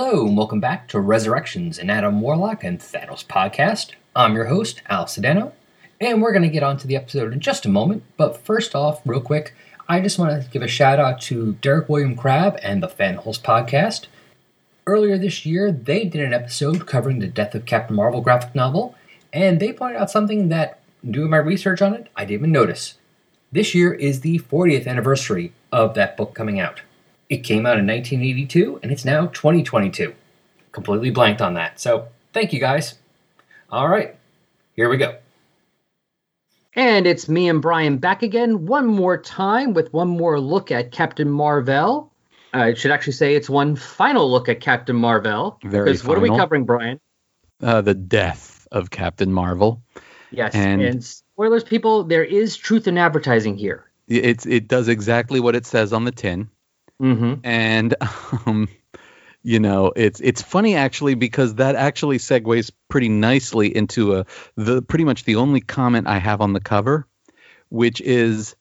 Hello, and welcome back to Resurrections, an Adam Warlock and Thanos podcast. I'm your host, Al Sedano, and we're going to get on to the episode in just a moment. But first off, real quick, I just want to give a shout out to Derek William Crabb and the Fanholes podcast. Earlier this year, they did an episode covering the Death of Captain Marvel graphic novel, and they pointed out something that, doing my research on it, I didn't even notice. This year is the 40th anniversary of that book coming out. It came out in 1982, and it's now 2022. Completely blanked on that. So, thank you guys. All right, here we go. And it's me and Brian back again one more time with one more look at Captain Marvel. I should actually say it's one final look at Captain Marvel. Very Because what are we covering, Brian? Uh, the death of Captain Marvel. Yes. And- And, spoilers, people, there is truth in advertising here. It's it does exactly what it says on the tin, Mm-hmm. and um, you know it's it's funny actually because that actually segues pretty nicely into a the pretty much the only comment I have on the cover, which is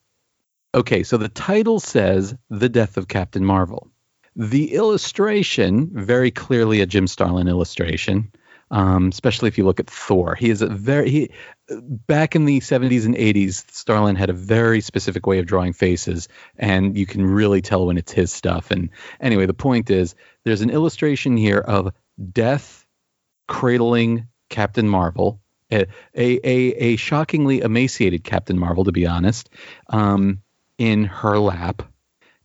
okay. So the title says the death of Captain Marvel. The illustration, very clearly a Jim Starlin illustration, um, especially if you look at Thor. He is a very he back in the 70s and 80s. Starlin had a very specific way of drawing faces, and you can really tell when it's his stuff. And anyway, the point is, there's an illustration here of Death cradling Captain Marvel. A, a, a, a shockingly emaciated Captain Marvel, to be honest, um, in her lap,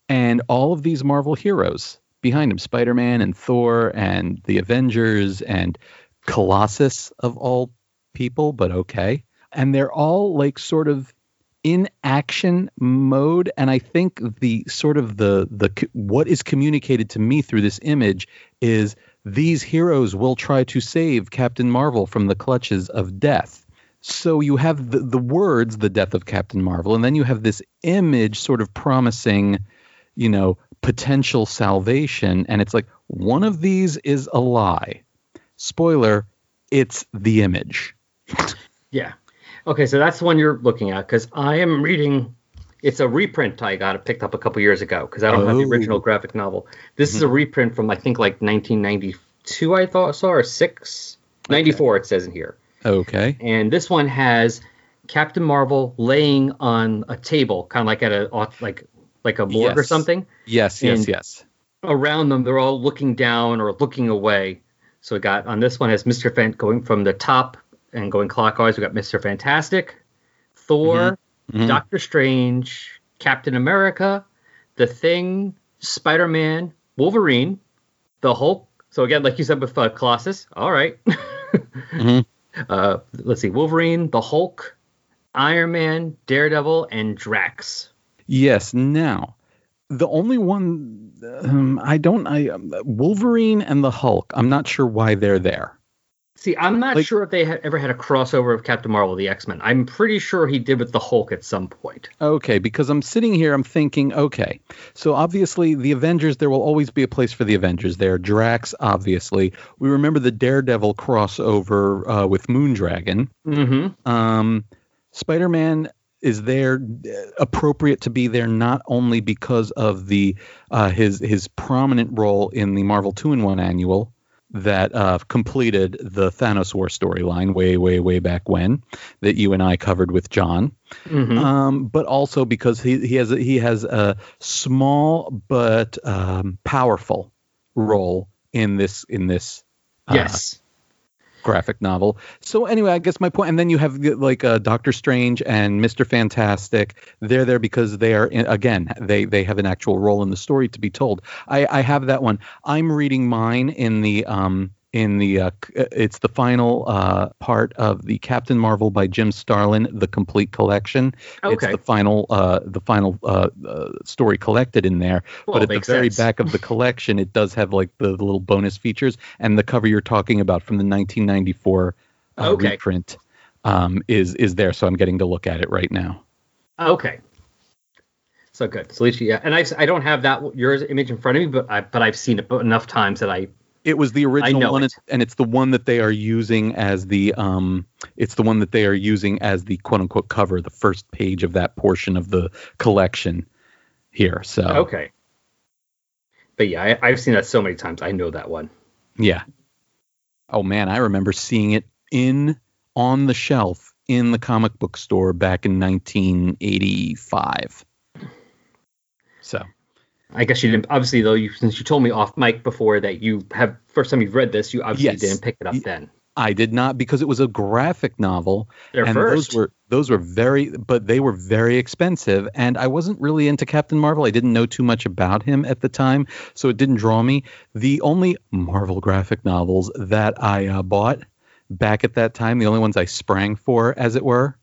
and all of these Marvel heroes behind him Spider Man and Thor and the Avengers and Colossus of all people, but okay. And they're all like sort of in action mode and i think the sort of the the what is communicated to me through this image is these heroes will try to save captain marvel from the clutches of death so you have the, the words the death of captain marvel and then you have this image sort of promising you know potential salvation and it's like one of these is a lie spoiler it's the image Yeah. Okay, so that's the one you're looking at because I am reading. It's a reprint I got it picked up a couple years ago because I don't have the Oh. original graphic novel. This is a mm-hmm. reprint from I think like 1992. I thought I saw or six. 94 it says in here. okay and this one has Captain Marvel laying on a table, kind of like at a like like a morgue or something. yes yes And- yes Around them, they're all looking down or looking away. So we got on this one has Mister Fan going from the top and going clockwise. We got Mister Fantastic, Thor, Mhm. Doctor Strange, Captain America, The Thing, Spider Man, Wolverine, the Hulk. So again, like you said with uh, Colossus, all right. Mhm. uh, let's see, Wolverine, the Hulk, Iron Man, Daredevil, and Drax. Yes. Now, the only one um, I don't, I um, Wolverine and the Hulk. I'm not sure why they're there. See, I'm not Like- sure if they had ever had a crossover of Captain Marvel, the X Men. I'm pretty sure he did with the Hulk at some point. Okay, because I'm sitting here, I'm thinking, okay, so obviously the Avengers, there will always be a place for the Avengers there. Drax, obviously. We remember the Daredevil crossover uh, with Moondragon. Mm-hmm. Um, Spider Man is there appropriate to be there not only because of the uh, his his prominent role in the Marvel two in one annual that uh, completed the Thanos War storyline way way way back when that you and I covered with John, Mm-hmm. um, but also because he he has a, he has a small but um, powerful role in this in this uh, yes. Graphic novel. So anyway, I guess my point, and then you have like uh, Doctor Strange and Mister Fantastic. They're there because they are in, again they they have an actual role in the story to be told. I I have that one. I'm reading mine in the um in the uh, it's the final uh, part of the Captain Marvel by Jim Starlin, the complete collection. Okay. It's the final uh the final uh, uh story collected in there. Well, but at the very sense. back of the collection, it does have like the little bonus features, and the cover you're talking about from the 1994 uh, Okay. reprint um, is is there. So I'm getting to look at it right now. Okay. So good. So at least yeah, and I, I don't have that yours image in front of me, but I but I've seen it enough times that I It was the original one, it. and it's the one that they are using as the um, it's the one that they are using as the quote unquote cover, the first page of that portion of the collection here. So okay. but yeah, I, I've seen that so many times. I know that one. Yeah. Oh man, I remember seeing it in on the shelf in the comic book store back in 1985. So, I guess you didn't. Obviously, though, you since you told me off mic before that you have first time you've read this, you obviously Yes. didn't pick it up then. I did not because it was a graphic novel They're and first. those were those were very but they were very expensive and I wasn't really into Captain Marvel. I didn't know too much about him at the time, so it didn't draw me. The only Marvel graphic novels that I uh, bought back at that time, the only ones I sprang for as it were,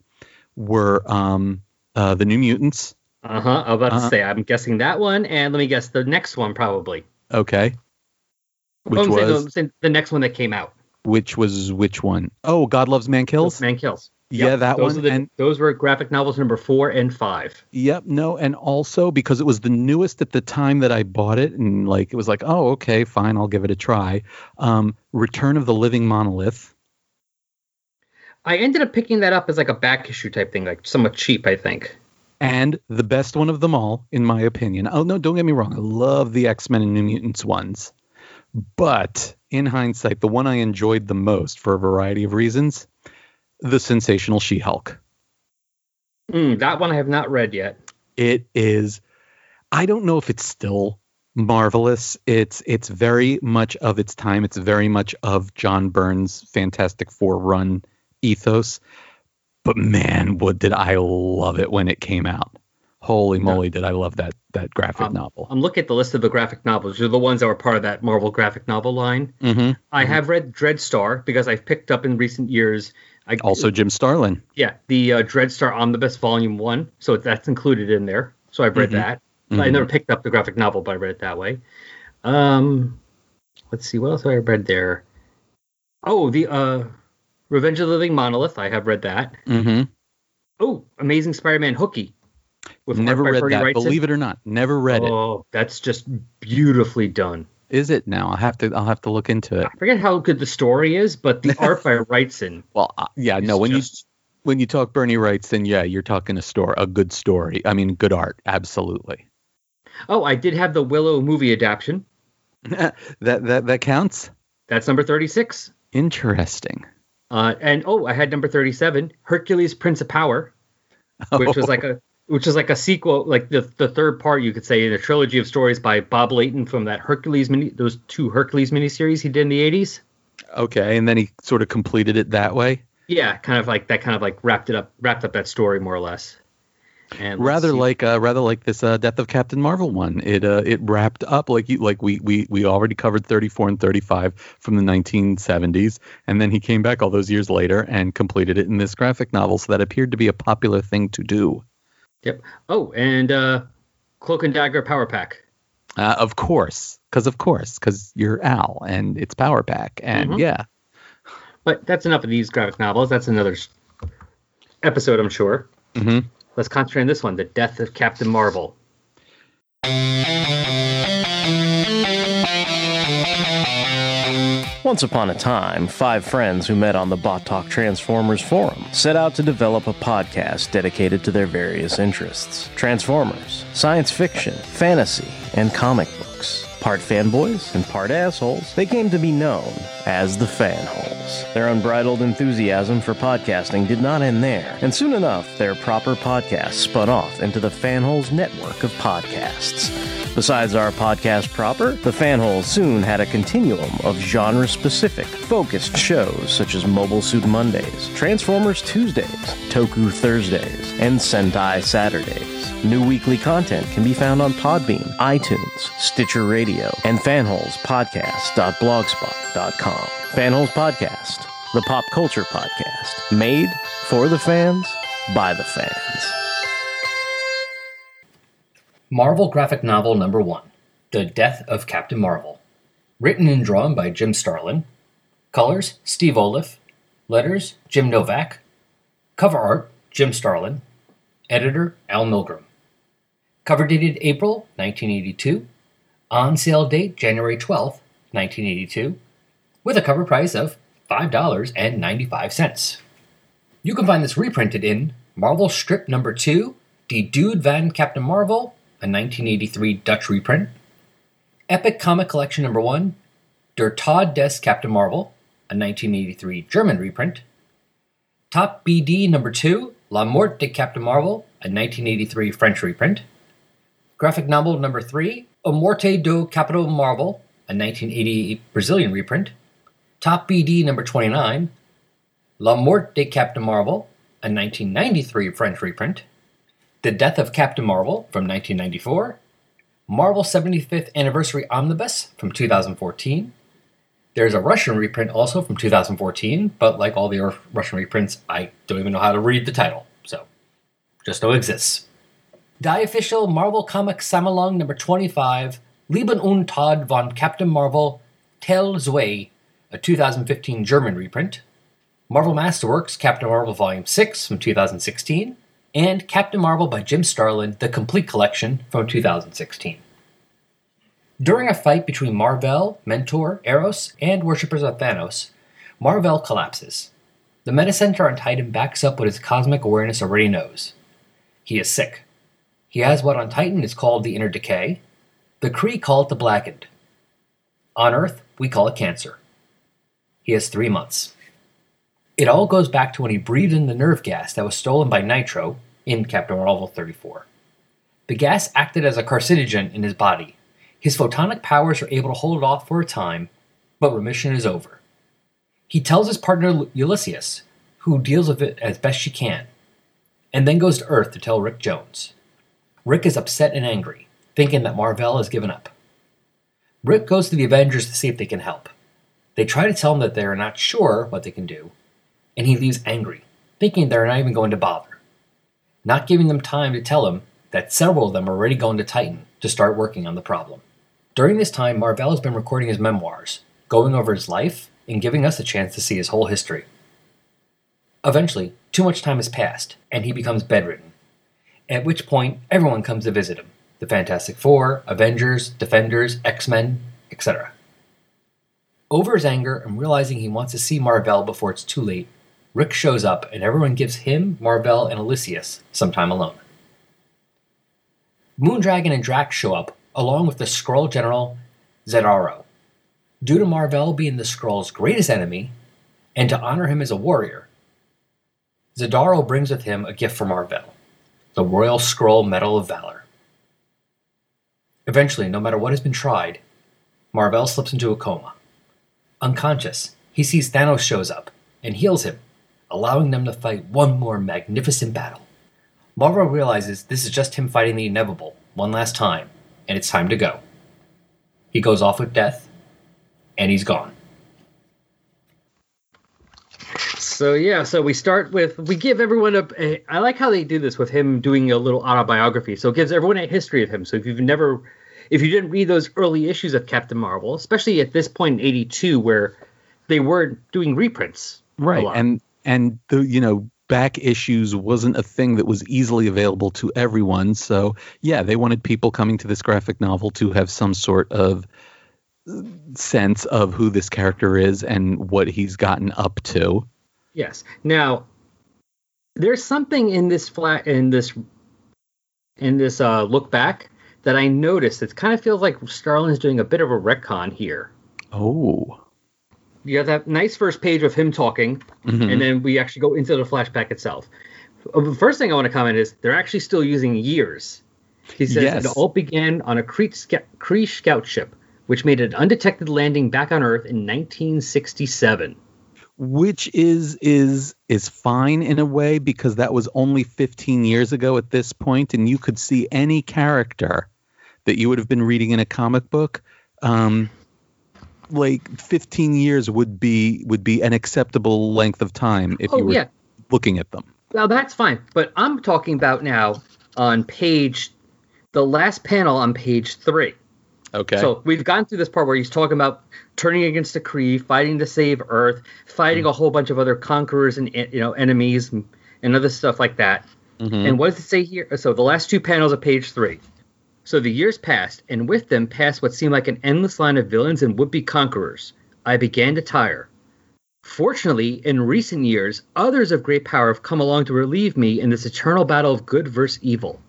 were um uh, the New Mutants. Uh huh. I was about Uh-huh. to say, I'm guessing that one, and let me guess the next one probably. Okay. Which Oh, I'm saying the- was saying the next one that came out. which was which one? Oh, God Loves Man Kills. Man Kills. Yeah, that those one. The, and those were graphic novels number four and five. Yep, no, and also because it was the newest at the time that I bought it, and like it was like, oh, okay, fine, I'll give it a try. Um, Return of the Living Monolith. I ended up picking that up as like a back issue type thing, like somewhat cheap, I think. And the best one of them all, in my opinion. Oh no, don't get me wrong. I love the X Men and New Mutants ones, but in hindsight, the one I enjoyed the most for a variety of reasons, the Sensational She-Hulk. Mm, that one I have not read yet. it is i don't know if it's still marvelous it's it's very much of its time it's very much of john byrne's fantastic four run ethos but man what did i love it when it came out holy Yeah. moly did i love that that graphic Um, novel I'm looking at the list of the graphic novels. They're the ones that were part of that Marvel graphic novel line. hmm I have read Dreadstar because I've picked up in recent years. I, also jim starlin yeah, the uh, Dreadstar Omnibus Volume One, so that's included in there. So I've read Mhm. that. I Mhm. never picked up the graphic novel, but I read it that way. Um, let's see, what else have I read there? Oh, the uh, Revenge of the Living Monolith. I have read that. hmm Oh, Amazing Spider-Man Hooky. never read that believe it or not never read it Oh, that's just beautifully done. is it now i'll have to i'll have to look into it I forget how good the story is, but the art by Wrightson. well uh, yeah no when you when you talk Bernie Wrightson, yeah, you're talking a story, a good story. I mean, good art, absolutely. Oh, I did have the Willow movie adaptation. that that that counts. That's number thirty-six. Interesting. Uh, and oh, I had number thirty-seven, Hercules Prince of Power, which was like a which is like a sequel, like the the third part you could say in a trilogy of stories by Bob Layton from that Hercules mini, those two Hercules miniseries he did in the eighties. okay, and then he sort of completed it that way, Yeah, kind of like that. Kind of like wrapped it up, wrapped up that story more or less. And rather like uh, rather like this uh, Death of Captain Marvel one. It uh, it wrapped up like you like we we we already covered 34 and 35 from the 1970s, and then he came back all those years later and completed it in this graphic novel. So that appeared to be a popular thing to do. Yep. Oh, and uh, Cloak and Dagger Power Pack. Uh, of course, because of course, because you're Al and it's Power Pack, and Mhm. yeah. But that's enough of these graphic novels. That's another episode, I'm sure. hmm Let's concentrate on this one: the death of Captain Marvel. Once upon a time, five friends who met on the Bot Talk Transformers forum set out to develop a podcast dedicated to their various interests Transformers, science fiction, fantasy, and comic books. Part fanboys and part assholes, they came to be known as the Fanholes. Their unbridled enthusiasm for podcasting did not end there, and soon enough, their proper podcast spun off into the Fanholes network of podcasts. Besides our podcast proper, the Fanholes soon had a continuum of genre specific, focused shows such as Mobile Suit Mondays, Transformers Tuesdays, Toku Thursdays, and Sentai Saturdays. New weekly content can be found on Podbean, iTunes, Stitcher Radio, and fanholespodcast.blogspot.com. Fanholes Podcast, the pop culture podcast, made for the fans, by the fans. Marvel graphic novel number one The Death of Captain Marvel. Written and drawn by Jim Starlin. Colors Steve Oliff. Letters Jim Novak. Cover art Jim Starlin. Editor Al Milgrom. Cover dated April 1982. On sale date January 12th, 1982. With a cover price of $5.95. You can find this reprinted in Marvel Strip Number 2, The Dood van Captain Marvel, a 1983 Dutch reprint, Epic Comic Collection number one, Der Tod des Captain Marvel, a 1983 German reprint. Top BD number two, La Mort de Captain Marvel, a 1983 French reprint. Graphic novel number three, A Morte do Capitão Marvel, a 1988 Brazilian reprint. Top BD number 29, La Mort de Captain Marvel, a 1993 French reprint. The Death of Captain Marvel from 1994. Marvel 75th Anniversary Omnibus from 2014. There's a Russian reprint also from 2014, but like all the Russian reprints, I don't even know how to read the title, so just know it exists. Die official Marvel Comics Sammlung number 25, Leben und Tod von Captain Marvel, Teil Zwei, a 2015 German reprint. Marvel Masterworks Captain Marvel Volume 6 from 2016 and Captain Marvel by Jim Starlin, the complete collection from 2016. During a fight between Mar-Vell, Mentor, Eros, and worshippers of Thanos, Mar-Vell collapses. The Metacenter on Titan backs up what his cosmic awareness already knows. He is sick. He has what on Titan is called the inner decay. The Kree call it the blackened. On Earth, we call it cancer. He has three months. It all goes back to when he breathed in the nerve gas that was stolen by Nitro in Captain Marvel 34. The gas acted as a carcinogen in his body. His photonic powers are able to hold it off for a time, but remission is over. He tells his partner Elysius, who deals with it as best she can, and then goes to Earth to tell Rick Jones. Rick is upset and angry, thinking that Mar-Vell has given up. Rick goes to the Avengers to see if they can help. They try to tell him that they are not sure what they can do, and he leaves angry, thinking they're not even going to bother. Not giving them time to tell him that several of them are already going to Titan to start working on the problem. During this time, Mar-Vell has been recording his memoirs, going over his life, and giving us a chance to see his whole history. Eventually, too much time has passed, and he becomes bedridden. At which point, everyone comes to visit him the Fantastic Four, Avengers, Defenders, X Men, etc. Over his anger and realizing he wants to see Mar-Vell before it's too late, Rick shows up and everyone gives him, Mar-Vell, and Elysius some time alone. Moondragon and Drax show up, along with the Skrull General Zedaro. Due to Mar-Vell being the Skrull's greatest enemy, and to honor him as a warrior, Zedaro brings with him a gift from Mar-Vell, the Royal Skrull Medal of Valor. Eventually, no matter what has been tried, Mar-Vell slips into a coma. Unconscious, he sees Thanos shows up and heals him allowing them to fight one more magnificent battle. Marvel realizes this is just him fighting the inevitable one last time, and it's time to go. He goes off with death, and he's gone. So yeah, so we start with we give everyone a, a. I like how they do this with him doing a little autobiography. So it gives everyone a history of him. So if you've never, if you didn't read those early issues of Captain Marvel, especially at this point in '82 where they were doing reprints, right? And and the you know back issues wasn't a thing that was easily available to everyone. So yeah, they wanted people coming to this graphic novel to have some sort of sense of who this character is and what he's gotten up to. Yes. Now, there's something in this flat in this in this uh, look back that I noticed. It kind of feels like Starlin's doing a bit of a retcon here. Oh you have that nice first page of him talking, mm-hmm. and then we actually go into the flashback itself. Uh, the first thing I want to comment is they're actually still using years. He says yes. it all began on a Kree, scout, Kree scout ship, which made an undetected landing back on Earth in 1967 which is is is fine in a way because that was only 15 years ago at this point and you could see any character that you would have been reading in a comic book um, like 15 years would be would be an acceptable length of time if oh, you were yeah. looking at them. Well, that's fine, but I'm talking about now on page the last panel on page 3. Okay. So we've gone through this part where he's talking about turning against the Kree, fighting to save Earth, fighting mm-hmm. a whole bunch of other conquerors and you know enemies and, and other stuff like that. Mm-hmm. And what does it say here? So the last two panels of page three. So the years passed, and with them passed what seemed like an endless line of villains and would be conquerors. I began to tire. Fortunately, in recent years, others of great power have come along to relieve me in this eternal battle of good versus evil.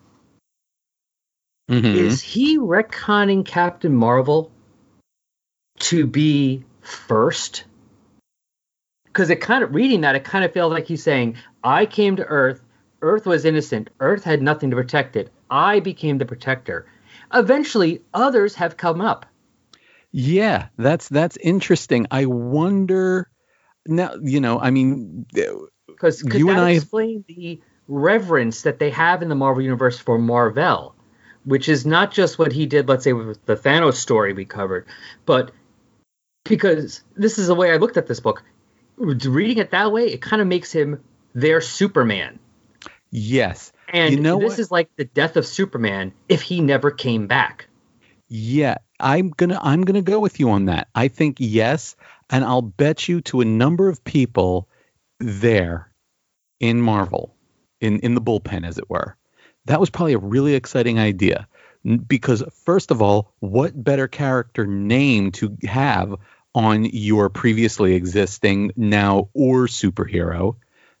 Mhm. Is he retconning Captain Marvel to be first? Because it kind of reading that, it kind of felt like he's saying, I came to Earth, Earth was innocent, Earth had nothing to protect it. I became the protector. Eventually, others have come up. Yeah, that's that's interesting. I wonder now. You know, I mean, Because You that and I- explain the reverence that they have in the Marvel Universe for Marvel, which is not just what he did, let's say, with the Thanos story we covered, but because this is the way I looked at this book. Reading it that way, it kind of makes him their Superman. yes, And You know this what? is like the death of Superman if he never came back. yeah. I'm gonna I'm gonna go with you on that. I think yes, and I'll bet you to a number of people there in Marvel, in in the bullpen, as it were. That was probably a really exciting idea. Because first of all, what better character name to have on your previously existing now or superhero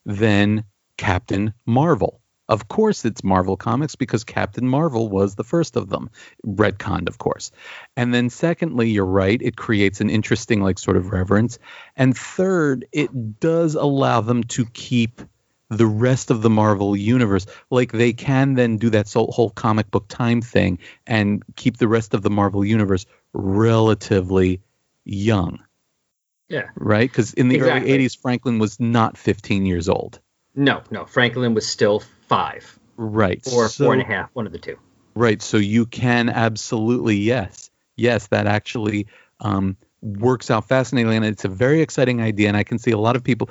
than Captain Marvel? Of course, it's Marvel Comics because Captain Marvel was the first of them, retconned, of course. And then, secondly, you're right, it creates an interesting, like, sort of reverence. And third, it does allow them to keep the rest of the Marvel universe. Like, they can then do that whole comic book time thing and keep the rest of the Marvel universe relatively young, Yeah. right? Because in the Exactly. early 80s, Franklin was not 15 years old. No, no. Franklin was still five Right. or So- four and a half, one of the two. Right. So you can absolutely, yes. Yes, that actually um, works out fascinatingly. And it's a very exciting idea. And I can see a lot of people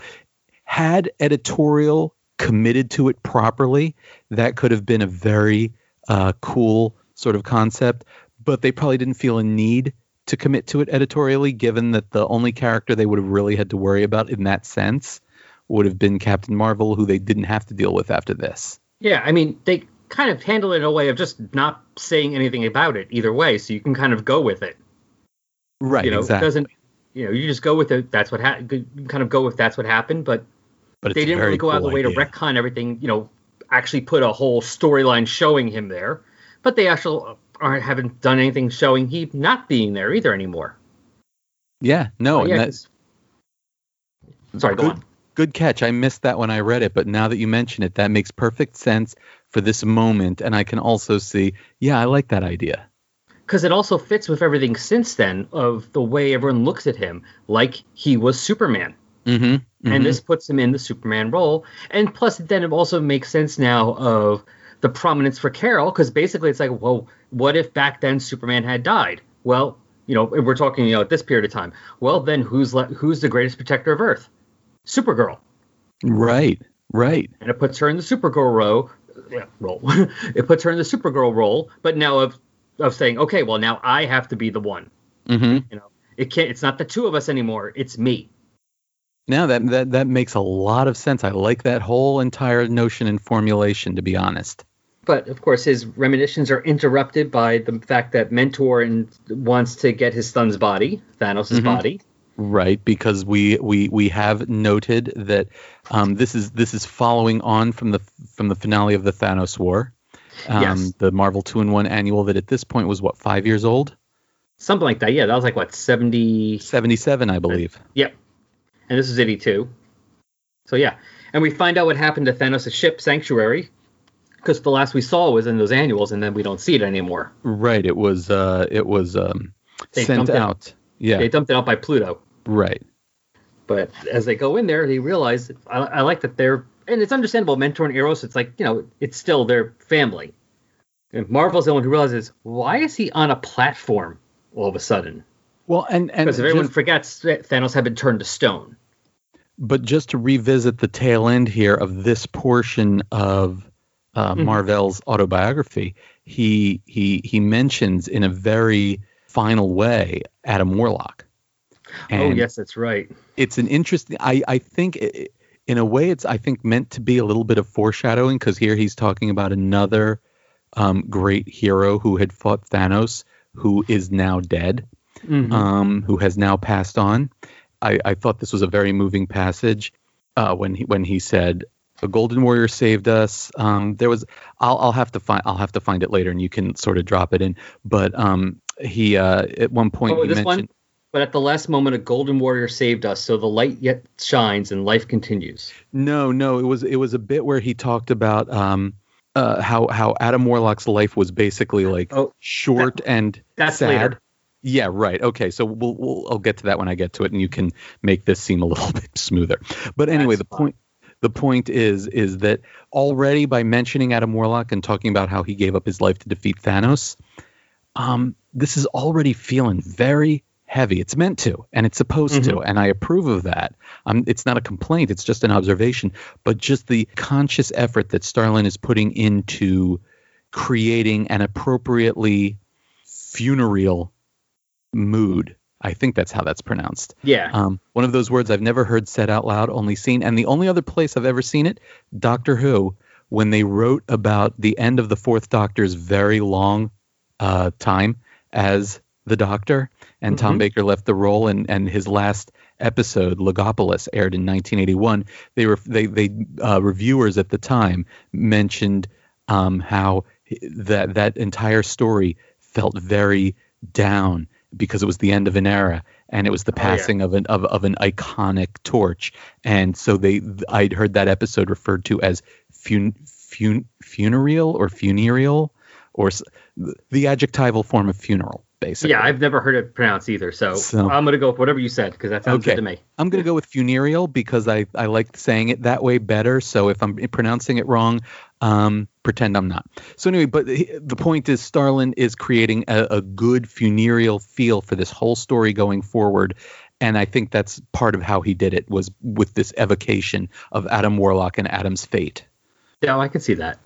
had editorial committed to it properly. That could have been a very uh, cool sort of concept, but they probably didn't feel a need to commit to it editorially, given that the only character they would have really had to worry about in that sense would have been Captain Marvel, who they didn't have to deal with after this. Yeah, I mean, they kind of handle it in a way of just not saying anything about it either way, so you can kind of go with it. Right. you know, exactly. it doesn't you know, you just go with it. That's what ha- kind of go with that's what happened, but but they didn't really go out of the way idea. to retcon everything. You know, actually put a whole storyline showing him there, but they actually aren't haven't done anything showing he not being there either anymore. Yeah, no, and yeah, sorry, go good, on. Good catch. I missed that when I read it, but now that you mention it, that makes perfect sense for this moment, and I can also see, yeah, I like that idea. because it also fits with everything since then of the way everyone looks at him, like he was Superman. Mm-hmm. and this puts him in the Superman role. And plus, then it also makes sense now of the prominence for Carol, because basically it's like, well, what if back then Superman had died? Well, you know, we're talking, you know, at this period of time. Well, then who's le- who's the greatest protector of Earth? Supergirl, right, right, and it puts her in the Supergirl row. Yeah, role. it puts her in the Supergirl role, but now of of saying, okay, well, now I have to be the one. mm-hmm. You know, it can't. It's not the two of us anymore. It's me. Now that that that makes a lot of sense. I like that whole entire notion and formulation. To be honest, But of course, his reminiscences are interrupted by the fact that Mentor and wants to get his son's body, Thanos' Mhm. body. Right? Because we we we have noted that um, this is this is following on from the from the finale of the Thanos War, um, Yes. the Marvel two in one annual that at this point was what five years old, Something like that. Yeah, that was like what seventy. seventy seven, I believe. Yep. And this is eighty-two. So yeah, and we find out what happened to Thanos' ship Sanctuary, because the last we saw was in those annuals, and then we don't see it anymore. Right. It was uh it was um sent dumped it. out. Yeah. They dumped it out by Pluto. Right. But as they go in there, they realize I, I like that they're and it's understandable. Mentor and Eros, it's like you know, it's still their family. And Marvel's the one who realizes why is he on a platform all of a sudden? Well, and and Because if everyone just- forgets that Thanos had been turned to stone. but just to revisit the tail end here of this portion of uh, Mhm. Marvel's autobiography, he he he mentions in a very final way Adam Warlock. Oh yes, that's right. it's an interesting. I I think i in a way it's I think meant to be a little bit of foreshadowing because here he's talking about another um, great hero who had fought Thanos, who is now dead Mhm. um, who has now passed on. I, I thought this was a very moving passage uh, when he when he said, The Golden Warrior saved us. Um, there was I'll I'll have to find I'll have to find it later, and you can sort of drop it in. But um, he uh, at one point Oh, he this mentioned. one. But at the last moment, a golden warrior saved us, so the light yet shines and life continues. No, no, it was it was a bit where he talked about um, uh, how how Adam Warlock's life was basically like Oh, short and That's sad. later. Yeah, right. Okay, so we'll, we'll I'll get to that when I get to it, and you can make this seem a little bit smoother. But anyway, That's the fine. point the point is is that already by mentioning Adam Warlock and talking about how he gave up his life to defeat Thanos, um, this is already feeling very heavy. It's meant to, and it's supposed to, and I approve of that. Um, it's not a complaint; it's just an observation. But just the conscious effort that Starlin is putting into creating an appropriately funereal mood. I think that's how that's pronounced. Yeah. Um, one of those words I've never heard said out loud, only seen, and the only other place I've ever seen it, Doctor Who, when they wrote about the end of the Fourth Doctor's very long uh, time as the Doctor, and Tom Mhm. Baker left the role, and and his last episode, Logopolis, aired in 1981. They were they they uh, reviewers at the time mentioned um, how that that entire story felt very down because it was the end of an era and it was the Oh, yeah. passing of an of, of an iconic torch and so they I'd heard that episode referred to as fun, fun, funereal or funereal or s- the adjectival form of funeral basically yeah, I've never heard it pronounced either, so, So- I'm gonna go with whatever you said because that sounds Okay. good to me. I'm going to go with funereal because I, I like saying it that way better. So if I'm pronouncing it wrong, um, pretend I'm not. So anyway, but the the point is Starlin is creating a, a good funereal feel for this whole story going forward. And I think that's part of how he did it was with this evocation of Adam Warlock and Adam's fate. Yeah, I can see that.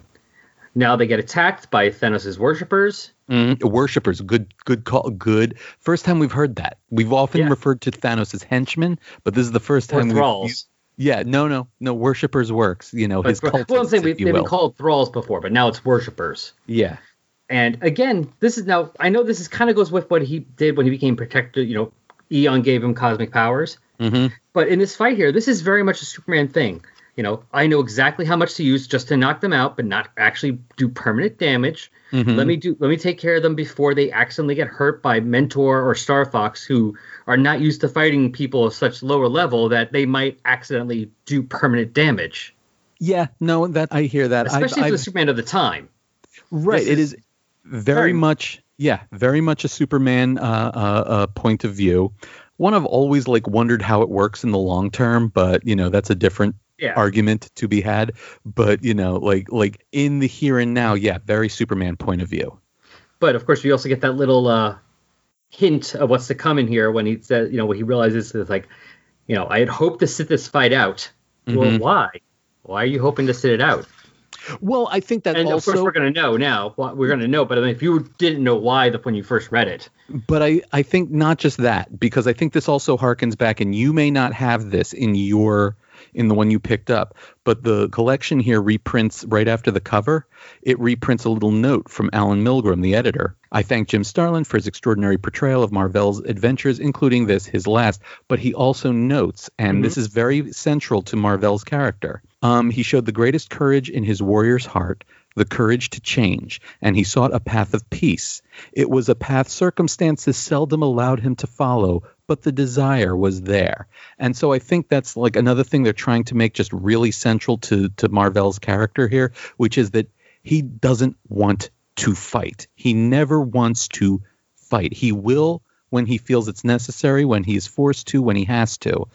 Now they get attacked by Thanos' worshippers. Mm, worshippers, good, good call, good. First time we've heard that. We've often Yeah. referred to Thanos as henchmen, but this is the first Or time we've thralls. Yeah, no, no, no. Worshippers works. You know, his But, cultists, well, I'm saying we've, they've been called thralls before, but now it's worshippers. Yeah, And again, this is now I know this is kind of goes with what he did when he became protector. You know, Eon gave him cosmic powers. Mhm. But in this fight here, this is very much a Superman thing. You know, I know exactly how much to use just to knock them out, but not actually do permanent damage. Mhm. Let me do. Let me take care of them before they accidentally get hurt by Mentor or Star Fox, who are not used to fighting people of such lower level that they might accidentally do permanent damage. yeah. No, that I hear that. I've- Especially for the I've- Superman of the time. right. this It is is very very- much. Yeah, very much a Superman uh, uh, uh, point of view. One I've always like wondered how it works in the long term, but you know that's a different Yeah. argument to be had. But you know, like like in the here and now, yeah, very Superman point of view. But of course, we also get that little uh, hint of what's to come in here when he says, you know, when he realizes it's like, you know, I had hoped to sit this fight out. Well, Mhm. why? Why are you hoping to sit it out? Well, I think that and also. of course, we're going to know now. We're going to know. But I mean, if you didn't know why the, when you first read it, But I, I think not just that, because I think this also harkens back, and you may not have this in your in the one you picked up, but the collection here reprints right after the cover. It reprints a little note from Allen Milgrom, the editor. I thank Jim Starlin for his extraordinary portrayal of Marvel's adventures, including this, his last. But he also notes, and this is very central to Marvel's character. Um, he showed the greatest courage in his warrior's heart, the courage to change, and he sought a path of peace. It was a path circumstances seldom allowed him to follow, but the desire was there. And so I think that's like another thing they're trying to make just really central to to Marvel's character here, which is that he doesn't want to fight. He never wants to fight. He will when he feels it's necessary, when he is forced to, when he has to.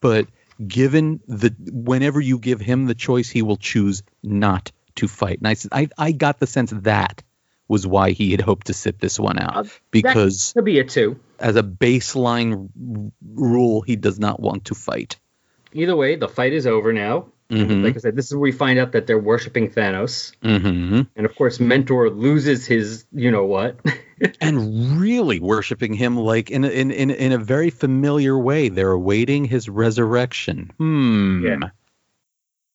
But given the whenever you give him the choice, he will choose not to fight. And I I got the sense that was why he had hoped to sit this one Uh, out because could be a too. As a baseline r- rule, he does not want to fight. Either way, the fight is over now. Mhm. Like I said, this is where we find out that they're worshiping Thanos, hmm and of course, Mentor loses his, you know what. And really worshiping him like in a, in, in in a very familiar way. They're awaiting his resurrection. Hmm. Yeah.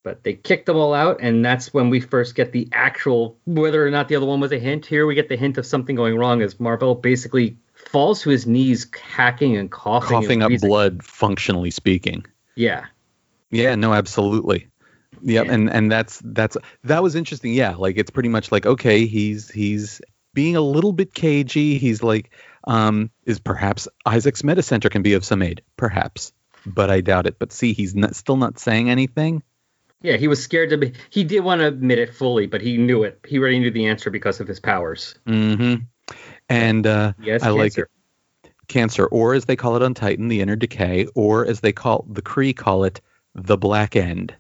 but they kicked them all out, and that's when we first get the actual whether or not the other one was a hint. Here we get the hint of something going wrong as Marvel basically falls to his knees, hacking and coughing, Coughing and up blood, functionally speaking. Yeah, Yeah, no, absolutely. Yep, Yeah. and and that's that's that was interesting. Yeah, like it's pretty much like okay, he's he's being a little bit cagey. He's like, um, is perhaps Isaac's meta center can be of some aid, perhaps, but I doubt it. But see, he's not, still not saying anything. Yeah, he was scared to be. He did want to admit it fully, but he knew it. He already knew the answer because of his powers. Mm-hmm. And uh, Yes, I like cancer. cancer, or as they call it on Titan, the inner decay, or as they call the Kree call it, the black end.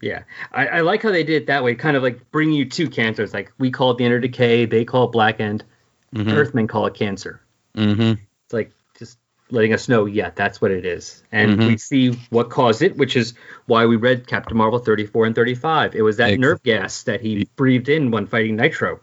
Yeah, I, I like how they did it that way, kind of like bring you two cancers. Like we call it the inner decay, they call it black end. Mhm. Earthmen call it cancer. Mm-hmm. It's like just letting us know, yeah, that's what it is, and Mhm. we see what caused it, which is why we read Captain Marvel 34 and 35. It was that Ex- nerve gas that he breathed in when fighting Nitro.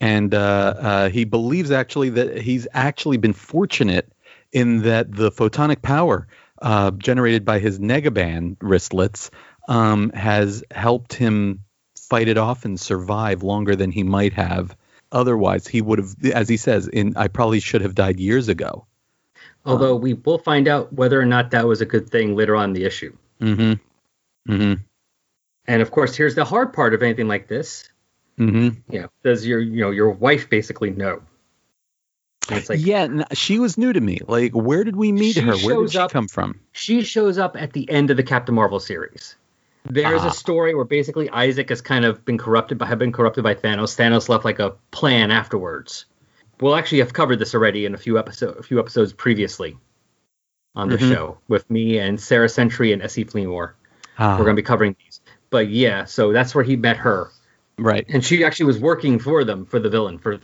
And uh, uh, he believes actually that he's actually been fortunate in that the photonic power uh, generated by his negaband wristlets um, has helped him fight it off and survive longer than he might have otherwise he would have as he says in i probably should have died years ago Although we will find out whether or not that was a good thing later on in the issue. mm-hmm mm-hmm And of course, here's the hard part of anything like this. Mm-hmm know, does your you know your wife basically know? And it's like yeah she was new to me like where did we meet her where did she up- come from she shows up at the end of the Captain Marvel series. There's Ah. a story where basically Isaac has kind of been corrupted by have been corrupted by Thanos. Thanos left like a plan afterwards. We'll actually have covered this already in a few episode a few episodes previously on the Mhm. show with me and Sarah Sentry and S.E. Fleenmore. Ah, We're going to be covering these. But yeah, so that's where he met her. Right and she actually was working for them for the villain for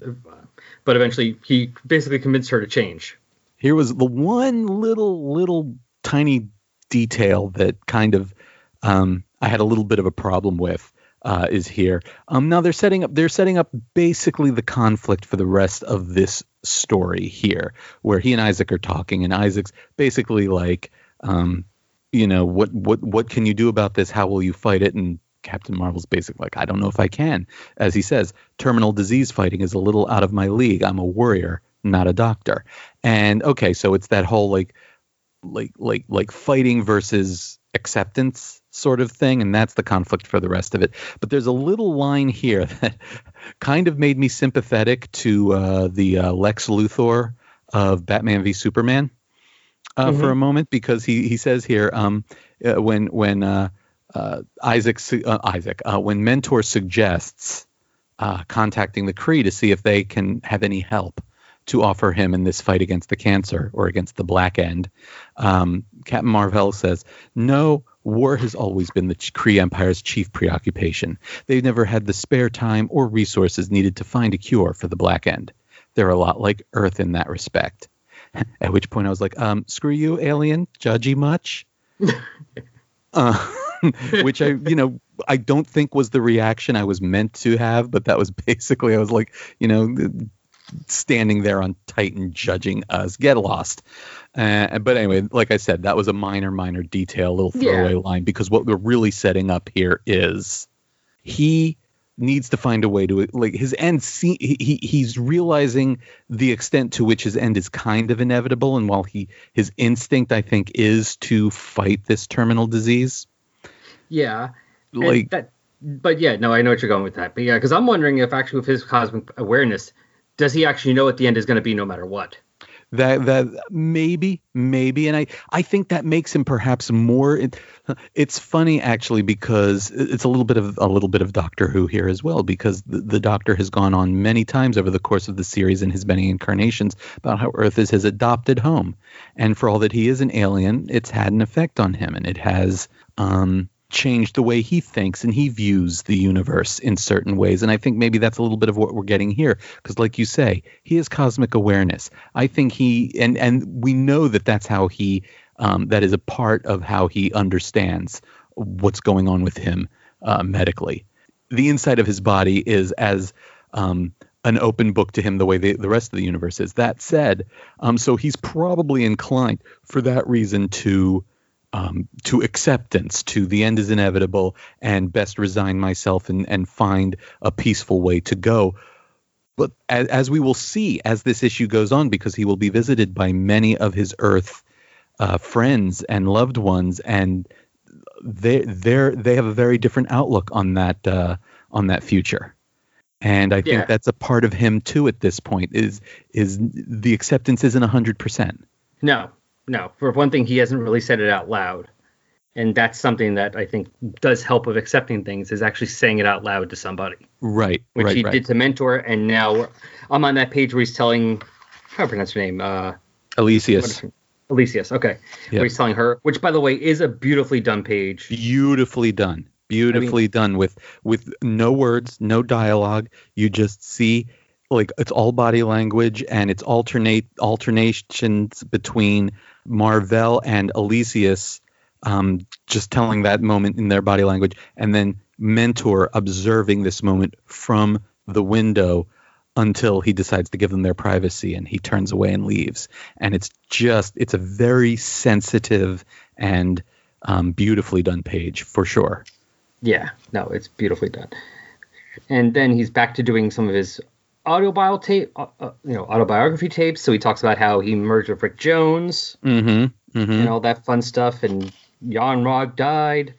but eventually he basically convinced her to change Here was the one little, little tiny detail that kind of um, I had a little bit of a problem with. Uh, is here. Um, now they're setting up. They're setting up basically the conflict for the rest of this story here, where he and Isaac are talking, and Isaac's basically like, um, you know, what what what can you do about this? How will you fight it? And Captain Marvel's basically like, I don't know if I can. As he says, terminal disease fighting is a little out of my league. I'm a warrior, not a doctor. And okay, so it's that whole like like like like fighting versus acceptance sort of thing and that's the conflict for the rest of it but there's a little line here that kind of made me sympathetic to uh, the uh, lex luthor of batman v superman uh, for a moment because he he says here um uh, when when uh, uh, isaac uh, isaac uh, when mentor suggests uh, contacting the Kree to see if they can have any help to offer him in this fight against the cancer or against the black end. Um, Captain Marvel says, No, war has always been the Kree Empire's chief preoccupation. They've never had the spare time or resources needed to find a cure for the black end. They're a lot like Earth in that respect. At which point I was like, um, screw you, alien, judgy much? which I, you know, I don't think was the reaction I was meant to have, but that was basically I was like, you know, standing there on Titan judging us. Get lost. Uh, but anyway, like I said, that was a minor, minor detail, little throwaway Yeah. line because what we're really setting up here is he needs to find a way to like his end see, he he's realizing the extent to which his end is kind of inevitable and while he his instinct i think is to fight this terminal disease yeah. Like that but yeah no i know what you're going with that. But yeah because i'm wondering if actually with his cosmic awareness does he actually know what the end is going to be no matter what? That that maybe maybe. And i i think that makes him perhaps more it, it's funny actually because it's a little bit of a little bit of doctor who here as well because the, the doctor has gone on many times over the course of the series and his many incarnations about how earth is his adopted home. And for all that he is an alien it's had an effect on him and it has um changed the way he thinks and he views the universe in certain ways. And i think maybe that's a little bit of what we're getting here because like you say he has cosmic awareness. I think he and and we know that that's how he um, that is a part of how he understands what's going on with him uh, medically. The inside of his body is as um, an open book to him the way the, the rest of the universe is. That said um, so he's probably inclined for that reason to um, to acceptance, to the end is inevitable, and best resign myself and, and find a peaceful way to go. But as, as we will see as this issue goes on, because he will be visited by many of his Earth uh, friends and loved ones, and they they're they have a very different outlook on that uh, on that future. And I think Yeah. that's a part of him too at this point is is the acceptance isn't hundred percent. No, no. For one thing, he hasn't really said it out loud, and that's something that I think does help with accepting things is actually saying it out loud to somebody, Right. which right, he right. did to Mentor, and now I'm on that page where he's telling how do I pronounce her name? Uh, Elysius. Elysius. Okay, Yep. where he's telling her, which by the way is a beautifully done page. Beautifully done. Beautifully done with with no words, no dialogue. You just see like it's all body language and it's alternate alternations between Mar-Vell and Elysius um, just telling that moment in their body language and then mentor observing this moment from the window until he decides to give them their privacy and he turns away and leaves and it's just it's a very sensitive and um, beautifully done page for sure Yeah, no, it's beautifully done. And then he's back to doing some of his autobio tape, uh, uh, you know, autobiography tapes. So he talks about how he merged with Rick Jones mm-hmm, mm-hmm. and all that fun stuff, and Yon-Rogg died.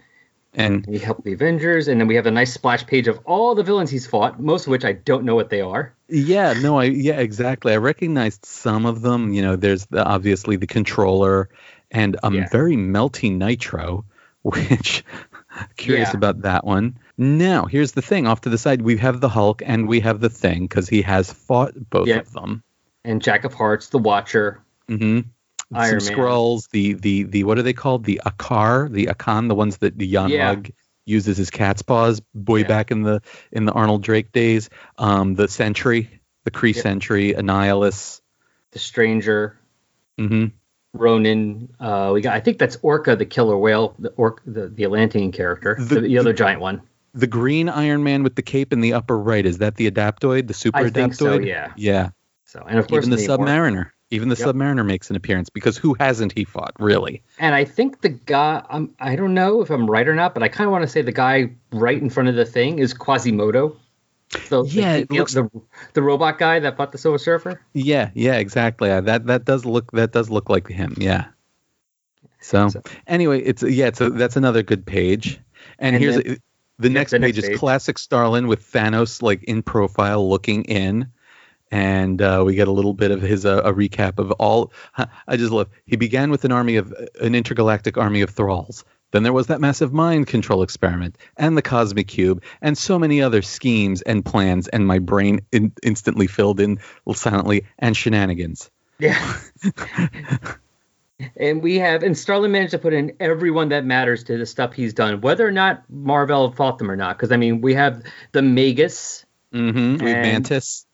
and He helped the Avengers, and then we have a nice splash page of all the villains he's fought, most of which I don't know what they are. yeah no i yeah exactly i recognized some of them you know there's the, obviously the controller and um Yeah. very melty nitro which curious Yeah. about that one now here's the thing off to the side we have the hulk and we have the thing because he has fought both Yeah. of them And Jack of Hearts, the Watcher. hmm Iron Some Man. Skrulls, the the the what are they called? The Akar, the Aakon, the ones that the Yon Yeah. Rogg uses as cat's paws, way Yeah. back in the in the Arnold Drake days. Um, the Sentry, the Kree Yep. Sentry, Annihilus. The Stranger, hmm Ronan. Uh, we got. I think that's Orka, the killer whale, the orc, the, the Atlantean character, The- the, the other giant one. The green Iron Man with the cape in the upper right is that the Adaptoid, the Super I Adaptoid? think so. Yeah. Yeah. So, and of course, Even the. Submariner. Even the Yep. Submariner makes an appearance because who hasn't he fought really? And I think the guy, I'm, I don't know if I'm right or not, but I kind of want to say the guy right in front of the thing is Quasimodo. So the- Yeah, it the, looks- the, the robot guy that fought the Silver Surfer. Yeah, yeah, exactly. Uh, That that does look that does look like him. Yeah. So, So- anyway, it's yeah, it's a, that's another good page. And, And here's then- the next the page next is page. classic Starlin with Thanos like in profile looking in. And uh, we get a little bit of his uh, a recap of all. I just love. He began with an army of an intergalactic army of thralls. Then there was that massive mind control experiment and the cosmic cube and so many other schemes and plans. And my brain in, instantly filled in silently and shenanigans. Yeah. and we have, and Starlin managed to put in everyone that matters to the stuff he's done, whether or not Marvel fought them or not. Because I mean, we have the Magus, Mm-hmm. With And- Mantis.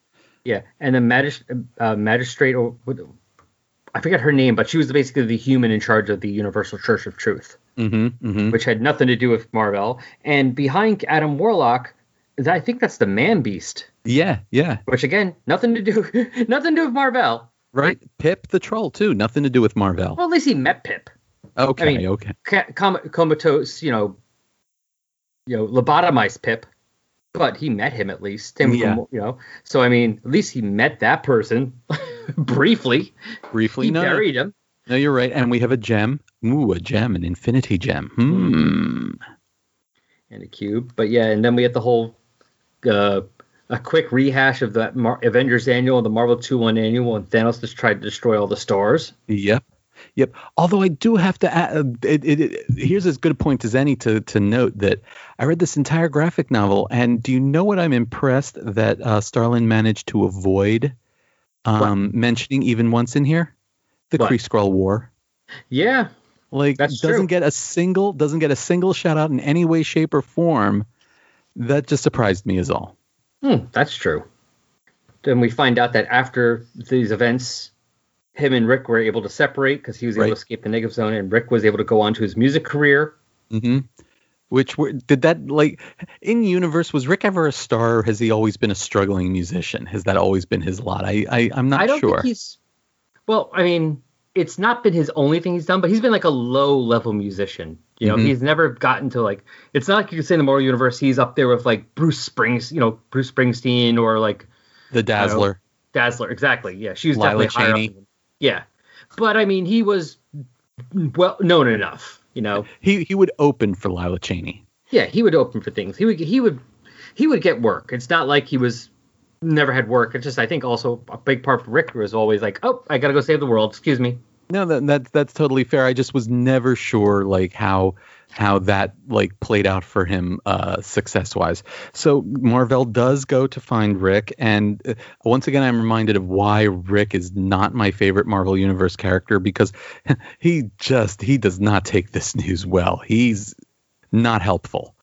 yeah, and the uh, magistrate, or I forget her name, but she was basically the human in charge of the Universal Church of Truth. Mm-hmm. Mm-hmm. which had nothing to do with Marvel. And behind Adam Warlock, I think that's the Man Beast, Yeah, yeah. which again, nothing to do, nothing to do with Marvel. Right. Pip the troll too. Nothing to do with Marvel. Well, at least he met Pip, Okay. I mean- okay. Com- comatose, you know, you know, lobotomized Pip, but he met him at least. And, Yeah. You know, so I mean, at least he met that person briefly. Briefly. He no, buried him. no, you're right. And we have a gem. Ooh, a gem, an infinity gem. Hmm. in a cube. But yeah, and then we had the whole uh, a quick rehash of the Mar- Avengers annual, and the Marvel 2 1 annual, and Thanos just tried to destroy all the stars. Yep. Yep. Although I do have to add, it, it, it, here's as good a point as any to, to note that I read this entire graphic novel, and do you know what I'm impressed that uh, Starlin managed to avoid um, mentioning even once in here? The Kree Skrull War. Yeah, Like That's doesn't true. get a single doesn't get a single shout out in any way, shape, or form. That just surprised me, is all. Hmm, that's true. Then we find out that after these events, him and Rick were able to separate because he was able Right. to escape the negative zone, and Rick was able to go on to his music career. hmm Which were, did that like in universe? Was Rick ever a star? Or has he always been a struggling musician? Has that always been his lot? I, I I'm not I don't sure. think he's. Well, I mean, it's not been his only thing he's done, but he's been like a low level musician. You know, Mhm. he's never gotten to like. It's not like you can say in the Marvel universe he's up there with like Bruce Springs, you know, Bruce Springsteen or like the Dazzler. Dazzler. Exactly. Yeah, she was Lila definitely higher up Cheney. Yeah, but I mean, he was well known enough. You know, he he would open for Lila Cheney. Yeah, he would open for things. He would he would he would get work. It's not like he was never had work. It's just I think also a big part for Rick was always like, oh, I gotta go save the world. Excuse me. No, that, that's that's totally fair. I just was never sure like how how that like played out for him uh, success wise. So Mar-Vell does go to find Rick, and uh, once again, I'm reminded of why Rick is not my favorite Marvel Universe character because he just he does not take this news well. He's not helpful.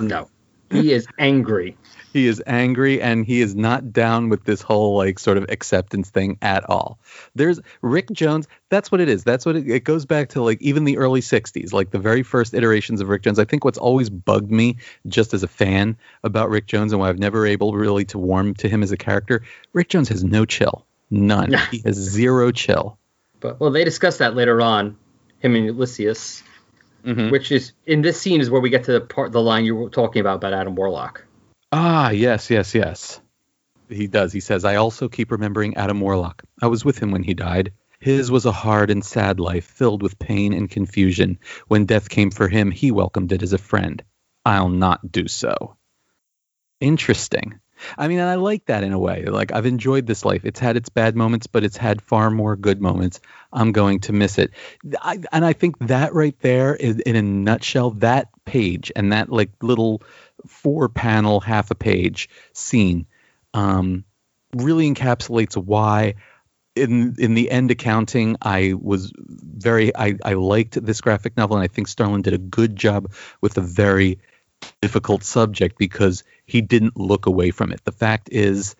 No, he is angry he is angry and he is not down with this whole like sort of acceptance thing at all. There's Rick Jones. That's what it is. That's what it, it goes back to like even the early 60s, like the very first iterations of Rick Jones. I think what's always bugged me just as a fan about Rick Jones and why I've never able really to warm to him as a character, Rick Jones has no chill. None. he has zero chill. But well, they discuss that later on, him and Elysius. Mm-hmm. Which is in this scene is where we get to the part the line you were talking about about Adam Warlock. Ah, yes, yes, yes. He does. He says, I also keep remembering Adam Warlock. I was with him when he died. His was a hard and sad life filled with pain and confusion. When death came for him, he welcomed it as a friend. I'll not do so. Interesting. I mean, and I like that in a way. Like, I've enjoyed this life. It's had its bad moments, but it's had far more good moments. I'm going to miss it. I, and I think that right there, is, in a nutshell, that page and that, like, little four panel, half a page scene um, really encapsulates why in in the end accounting i was very I, I liked this graphic novel and i think starlin did a good job with a very difficult subject because he didn't look away from it. The fact is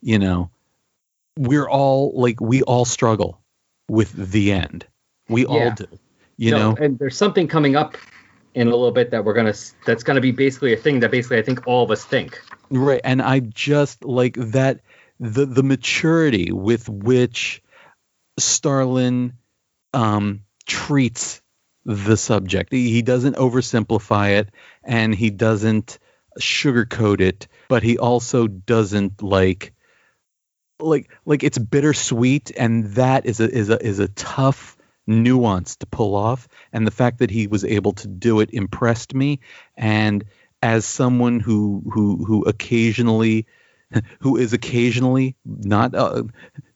you know we're all like we all struggle with the end. We yeah. all do you no, know? and there's something coming up in a little bit that we're gonna that's gonna be basically a thing that basically I think all of us think. Right, and I just like that the the maturity with which Starlin um, treats the subject. He doesn't oversimplify it, and he doesn't sugarcoat it, but he also doesn't like like like it's bittersweet, and that is a is a is a tough nuance to pull off. And the fact that he was able to do it impressed me. And as someone who who who occasionally who is occasionally not uh,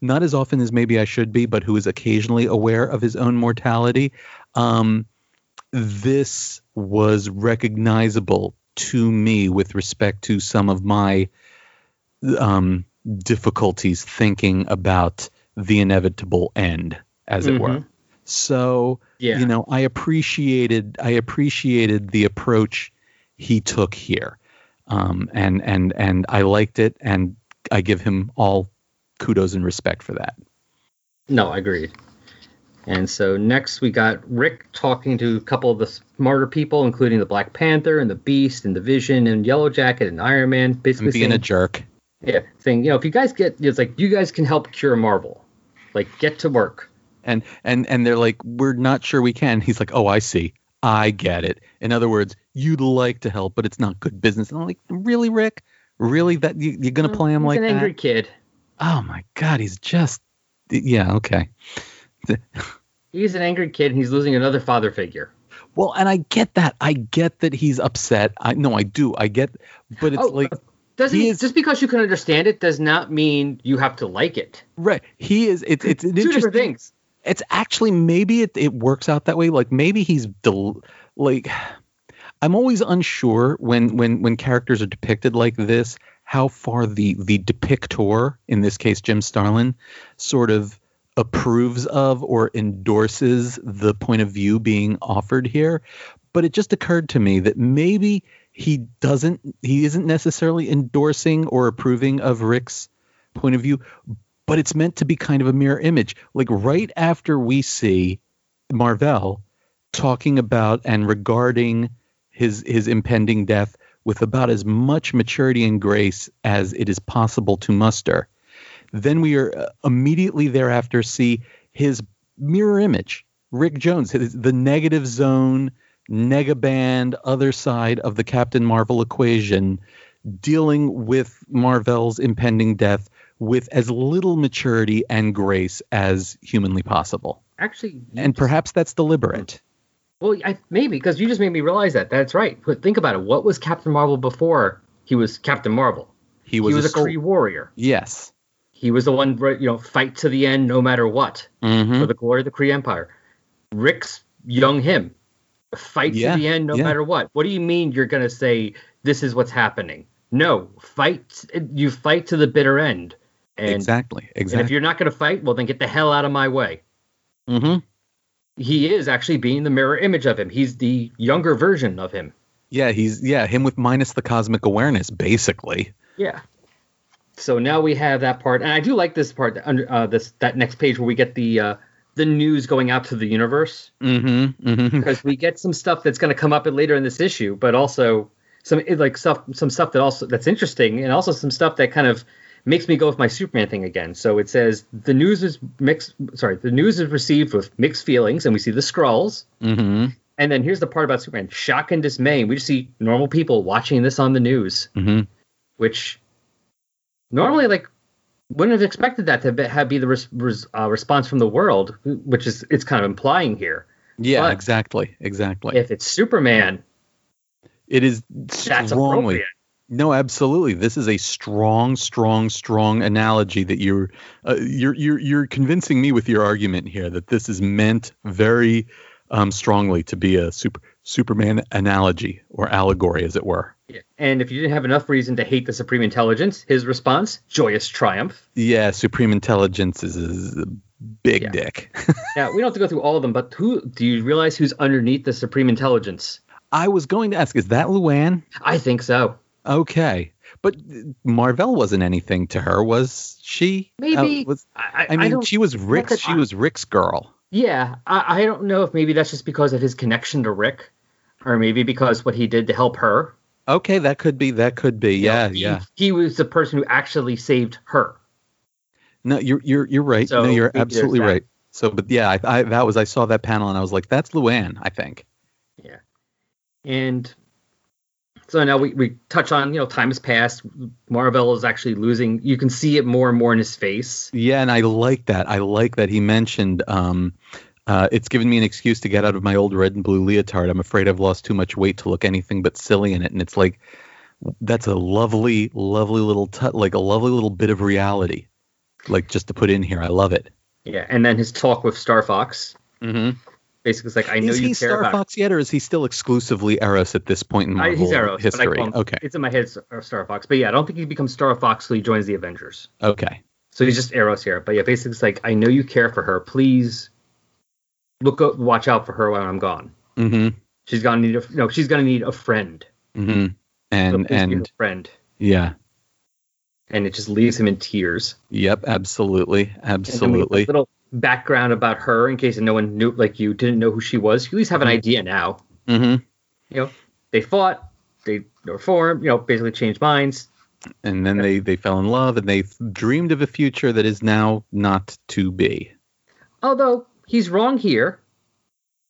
not as often as maybe I should be, but who is occasionally aware of his own mortality. Um, this was recognizable to me with respect to some of my um, difficulties thinking about the inevitable end, as mm-hmm. it were. So yeah. you know, I appreciated I appreciated the approach he took here, um, and and and I liked it, and I give him all kudos and respect for that. No, I agree. And so next we got Rick talking to a couple of the smarter people, including the Black Panther and the Beast and the Vision and Yellow Jacket and Iron Man. Basically, and being saying, a jerk. Yeah, saying you know if you guys get it's like you guys can help cure Marvel, like get to work and and and they're like we're not sure we can. He's like oh i see. I get it. In other words you'd like to help but it's not good business. And i'm like really rick? Really? That you, are gonna mm, play him he's like an that? angry kid. Oh my god. He's just yeah okay. He's an angry kid and he's losing another father figure. Well and i get that. I get that he's upset. I no i do. I get but it's oh, like doesn't he is, just because you can understand it does not mean you have to like it. Right. He is. It's it's two different things it's actually maybe it, it works out that way. Like maybe he's del- like I'm always unsure when when when characters are depicted like this how far the the depictor in this case Jim Starlin sort of approves of or endorses the point of view being offered here but it just occurred to me that maybe he doesn't he isn't necessarily endorsing or approving of Rick's point of view but it's meant to be kind of a mirror image. Like right after we see Mar-Vell talking about and regarding his his impending death with about as much maturity and grace as it is possible to muster, then we are uh, immediately thereafter see his mirror image, Rick Jones, his, the negative zone, negaband, other side of the Captain Marvel equation, dealing with Mar-Vell's impending death with as little maturity and grace as humanly possible. Actually, and perhaps that's deliberate. Well, I, maybe because you just made me realize that. That's right. But think about it. What was Captain Marvel before he was Captain Marvel? He was, he was a, Kree warrior. Yes. He was the one, you know, fight to the end, no matter what, Mhm. for the glory of the Kree Empire. Rick's young him, fight Yeah, to the end, no yeah. matter what. What do you mean you're gonna say this is what's happening? No, fight. You fight to the bitter end. And, exactly. and if you're not gonna fight, well, then get the hell out of my way. Mm-hmm. He is actually being the mirror image of him. He's the younger version of him. Yeah, he's yeah him with minus the cosmic awareness, basically. Yeah. So now we have that part, and I do like this part, uh, this that next page where we get the uh, the news going out to the universe Mm-hmm. mm-hmm. because we get some stuff that's going to come up later in this issue, but also some like stuff some stuff that also that's interesting, and also some stuff that kind of makes me go with my Superman thing again. So it says the news is mixed. Sorry, the news is received with mixed feelings, and we see the Skrulls. Mm-hmm. And then here's the part about Superman: shock and dismay. We just see normal people watching this on the news Mm-hmm. which normally like wouldn't have expected that to be, have be the res, res, uh, response from the world, which is it's kind of implying here. Yeah, But- exactly. Exactly. If it's Superman, it is that's strongly appropriate. No, absolutely. This is a strong, strong, strong analogy that you're uh, you're you're you're convincing me with your argument here that this is meant very um, strongly to be a super Superman analogy or allegory, as it were. Yeah. And if you didn't have enough reason to hate the Supreme Intelligence, his response: joyous triumph. Yeah, supreme intelligence is, is a big Yeah. dick. yeah, we don't have to go through all of them, but who do you realize who's underneath the Supreme Intelligence? I was going to ask, is that Lou-Ann? I think so. Okay, but Mar-Vell wasn't anything to her, was she? Maybe. Uh, was, I, I mean, don't- she was Rick's. She I- was Rick's girl. Yeah, I, I don't know if maybe that's just because of his connection to Rick, or maybe because what he did to help her. Okay, that could be. That could be. You know, Yeah, he- yeah. He was the person who actually saved her. No, you're you're you're right. So no, you're absolutely right. So, but yeah, I, I that was I saw that panel and I was like, that's Lou-Ann. I think. Yeah, and so now we, we touch on, you know, time has passed. Marvel is actually losing. You can see it more and more in his face. Yeah, and I like that. I like that he mentioned. Um, uh, it's given me an excuse to get out of my old red and blue leotard. I'm afraid I've lost too much weight to look anything but silly in it. And it's like, that's a lovely, lovely little, t- like a lovely little bit of reality, like just to put in here. I love it. Yeah. And then his talk with Star Fox. Mm-hmm. Basically, it's like, I know Is you he care Star about Fox yet, or is he still exclusively Eros at this point in I, Marvel he's but I history? call him, Okay, It's in my head, Star Fox. But yeah, I don't think he becomes Star Fox till he joins the Avengers. okay. So he's just Eros here. But yeah, basically, it's like, I know you care for her. Please look, up, watch out for her when I'm gone. Mm-hmm. She's gonna need a, no, she's gonna need a friend. Mm-hmm. So And her and friend. yeah, And it just leaves him in tears. yep, absolutely, And then we have absolutely. little background about her in case no one knew, like you didn't know who she was. You at least have an idea now. Mm-hmm. You know, they fought, they were formed, you know, basically changed minds. And then they they fell in love, and they dreamed of a future that is now not to be. Although he's wrong here,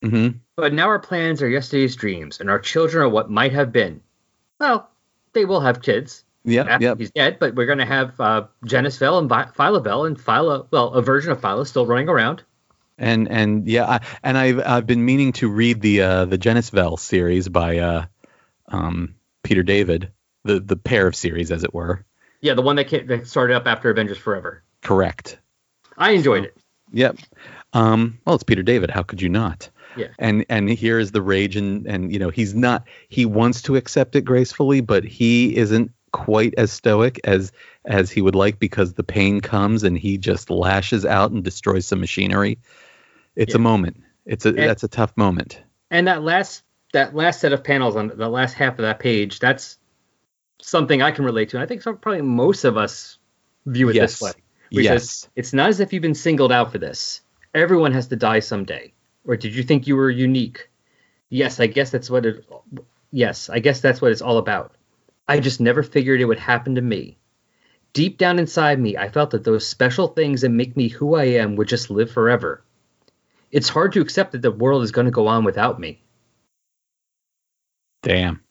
Mm-hmm. but now our plans are yesterday's dreams, and our children are what might have been. Well, they will have kids Yep, after yep. he's dead, but we're going to have uh, Genis-Vell and Vi- Phyla-Vell and Phyla, well, a version of Phyla still running around. And and yeah, I, and I've I've been meaning to read the uh, the Genis-Vell series by uh, um, Peter David, the the pair of series, as it were. Yeah, the one that, came, that started up after Avengers Forever. Correct. I enjoyed it. Yep. Um, well, it's Peter David. How could you not? Yeah. And and here is the rage, and and you know he's not. He wants to accept it gracefully, but he isn't quite as stoic as as he would like because the pain comes and he just lashes out and destroys some machinery. It's a moment. It's a And- that's a tough moment. And that last that last set of panels on the last half of that page, that's something I can relate to. And I think so probably most of us view it Yes. this way. He Yes. says, it's not as if you've been singled out for this. Everyone has to die someday. Or did you think you were unique? Yes, I guess that's what it Yes, I guess that's what it's all about. I just never figured it would happen to me. Deep down inside me, I felt that those special things that make me who I am would just live forever. It's hard to accept that the world is going to go on without me. Damn.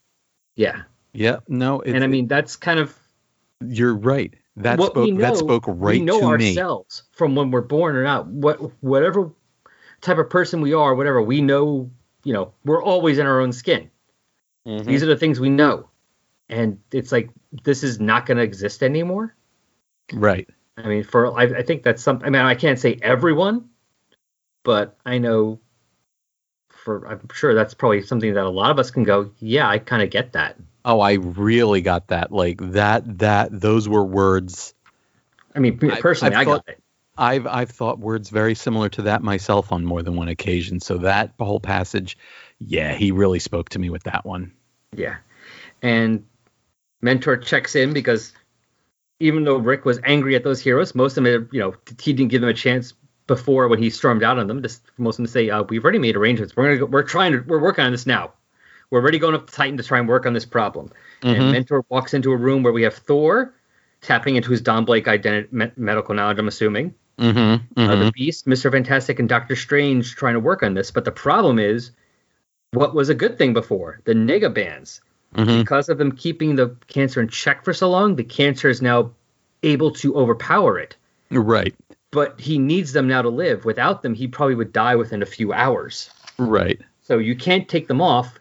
Yeah. Yeah. No. It's, and I mean, that's kind of you're right. That what we spoke. know. that spoke right we know to me. ourselves from when we're born or not. What whatever type of person we are, whatever we know you know, we're always in our own skin. Mm-hmm. These are the things we know. And it's like this is not going to exist anymore. Right. I mean, for I, I think that's something. I mean, I can't say everyone, but I know for I'm sure that's probably something that a lot of us can go. Yeah, I kind of get that. Oh, I really got that. Like that. That those were words. I mean, I- personally, I've I got it. I've I've thought words very similar to that myself on more than one occasion. So that whole passage, yeah, he really spoke to me with that one. Yeah, and mentor checks in because even though Rick was angry at those heroes, most of them, you know, he didn't give them a chance before when he stormed out on them. Just most of them say, uh, "We've already made arrangements. We're gonna go, we're trying to we're working on this now. We're already going up to Titan to try and work on this problem." And Mhm. mentor walks into a room where we have Thor tapping into his Don Blake identity, me- medical knowledge. I'm assuming. Mm-hmm. uh, the Beast, Mister Fantastic, and Doctor Strange trying to work on this. But the problem is, what was a good thing before the nega bands, Mhm. because of them keeping the cancer in check for so long, the cancer is now able to overpower it. Right. But he needs them now to live. Without them, he probably would die within a few hours. Right. So you can't take them off,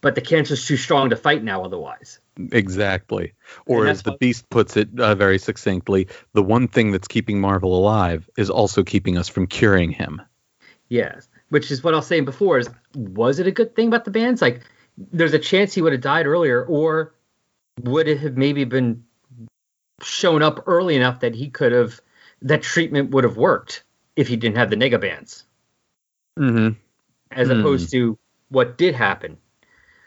but the cancer's too strong to fight now otherwise. Exactly. Or as the Beast puts it uh, very succinctly, the one thing that's keeping Marvel alive is also keeping us from curing him. Yes, which is what I was saying before. Is was it a good thing about the bands? Like, there's a chance he would have died earlier, or would it have maybe been shown up early enough that he could have that treatment would have worked if he didn't have the nega bands, Mm-hmm. as Hmm. opposed to what did happen,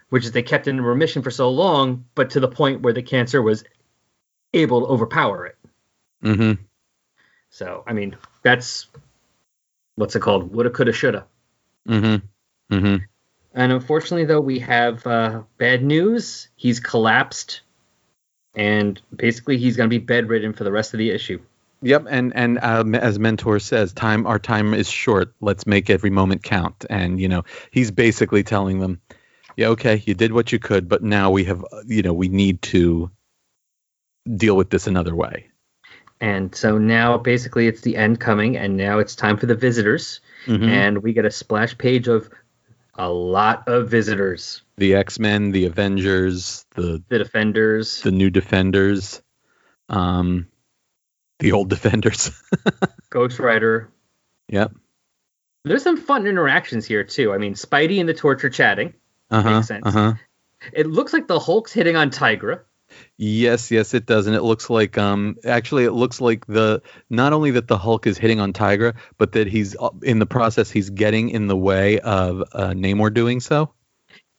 which is they kept it in remission for so long, but to the point where the cancer was able to overpower it. Mm-hmm. So, I mean, that's what's it called? Woulda, coulda, shoulda. Mm-hmm. Mm-hmm. And unfortunately, though, we have uh, bad news. He's collapsed, and basically, he's going to be bedridden for the rest of the issue. Yep, and and um, as mentor says, time our time is short. Let's make every moment count. And you know, he's basically telling them, yeah, okay, you did what you could, but now we have, uh, you know, we need to deal with this another way. And so now, basically, it's the end coming, and now it's time for the visitors. Mhm. And we get a splash page of a lot of visitors the X Men, the Avengers, the the Defenders, the new Defenders, um, the old Defenders. Ghost Rider. yep. There's some fun interactions here, too. I mean, Spidey and the Torch chatting. Uh huh. Makes sense. Uh huh. It looks like the Hulk's hitting on Tigra. Yes, yes, it does, and it looks like um actually it looks like the not only that the Hulk is hitting on Tigra, but that he's uh, in the process he's getting in the way of uh, Namor doing so.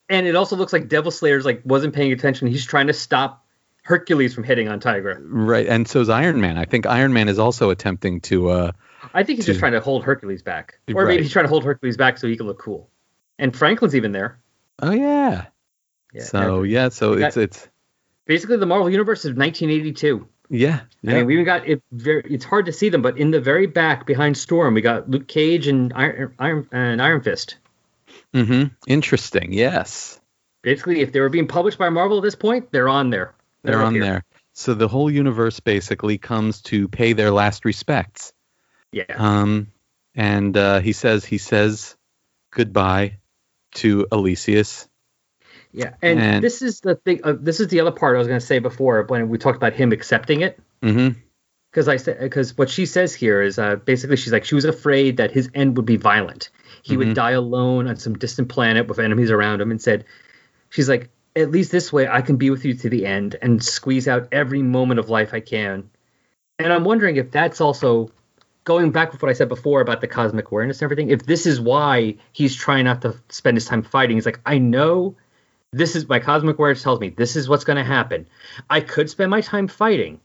And it also looks like Devil Slayer's like wasn't paying attention. He's trying to stop Hercules from hitting on Tigra. Right, and so is Iron Man. I think Iron Man is also attempting to. uh I think he's just trying to hold Hercules back, or Right. maybe he's trying to hold Hercules back so he can look cool. And Franklin's even there. Oh yeah. Yeah. so yeah, so it's it's basically the Marvel Universe is 1982. yeah. I mean, we even got it. Very, it's hard to see them, but in the very back behind Storm, we got Luke Cage and Iron, Iron and Iron Fist. mm-hmm. Interesting. Yes, Basically, if they were being published by Marvel at this point, they're on there. they're up on here. there. So the whole universe basically comes to pay their last respects. Yeah. Um, and uh, he says he says goodbye to Elysius. Yeah, and, And- this is the thing. Uh, this is the other part I was going to say before when we talked about him accepting it. Mm-hmm. Because I said because what she says here is uh, basically she's like she was afraid that his end would be violent. He Mhm. would die alone on some distant planet with enemies around him, and said she's like at least this way I can be with you to the end and squeeze out every moment of life I can. And I'm wondering if that's also going back with what I said before about the cosmic awareness and everything. If this is why he's trying not to spend his time fighting, he's like I know this is my cosmic awareness tells me this is what's going to happen. I could spend my time fighting,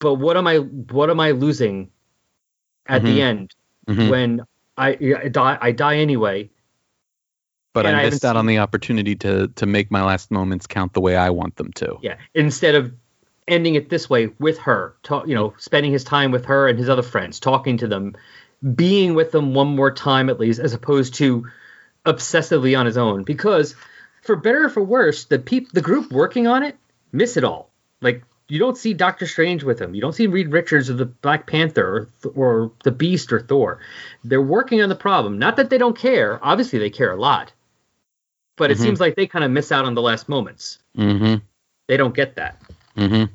but what am I what am I losing at Mhm. the end Mhm. when I, I die I die anyway? But I I missed haven't out on the opportunity to to make my last moments count the way I want them to. Yeah, instead of ending it this way with her, talk, you know, spending his time with her and his other friends, talking to them, being with them one more time at least, as opposed to obsessively on his own. Because for better or for worse, the peop- the group working on it miss it all. Like you don't see Doctor Strange with him. You don't see Reed Richards or the Black Panther or, or the Beast or Thor. They're working on the problem. Not that they don't care. Obviously, they care a lot. But it Mhm. seems like they kind of miss out on the last moments. Mm-hmm. They don't get that. Mm-hmm.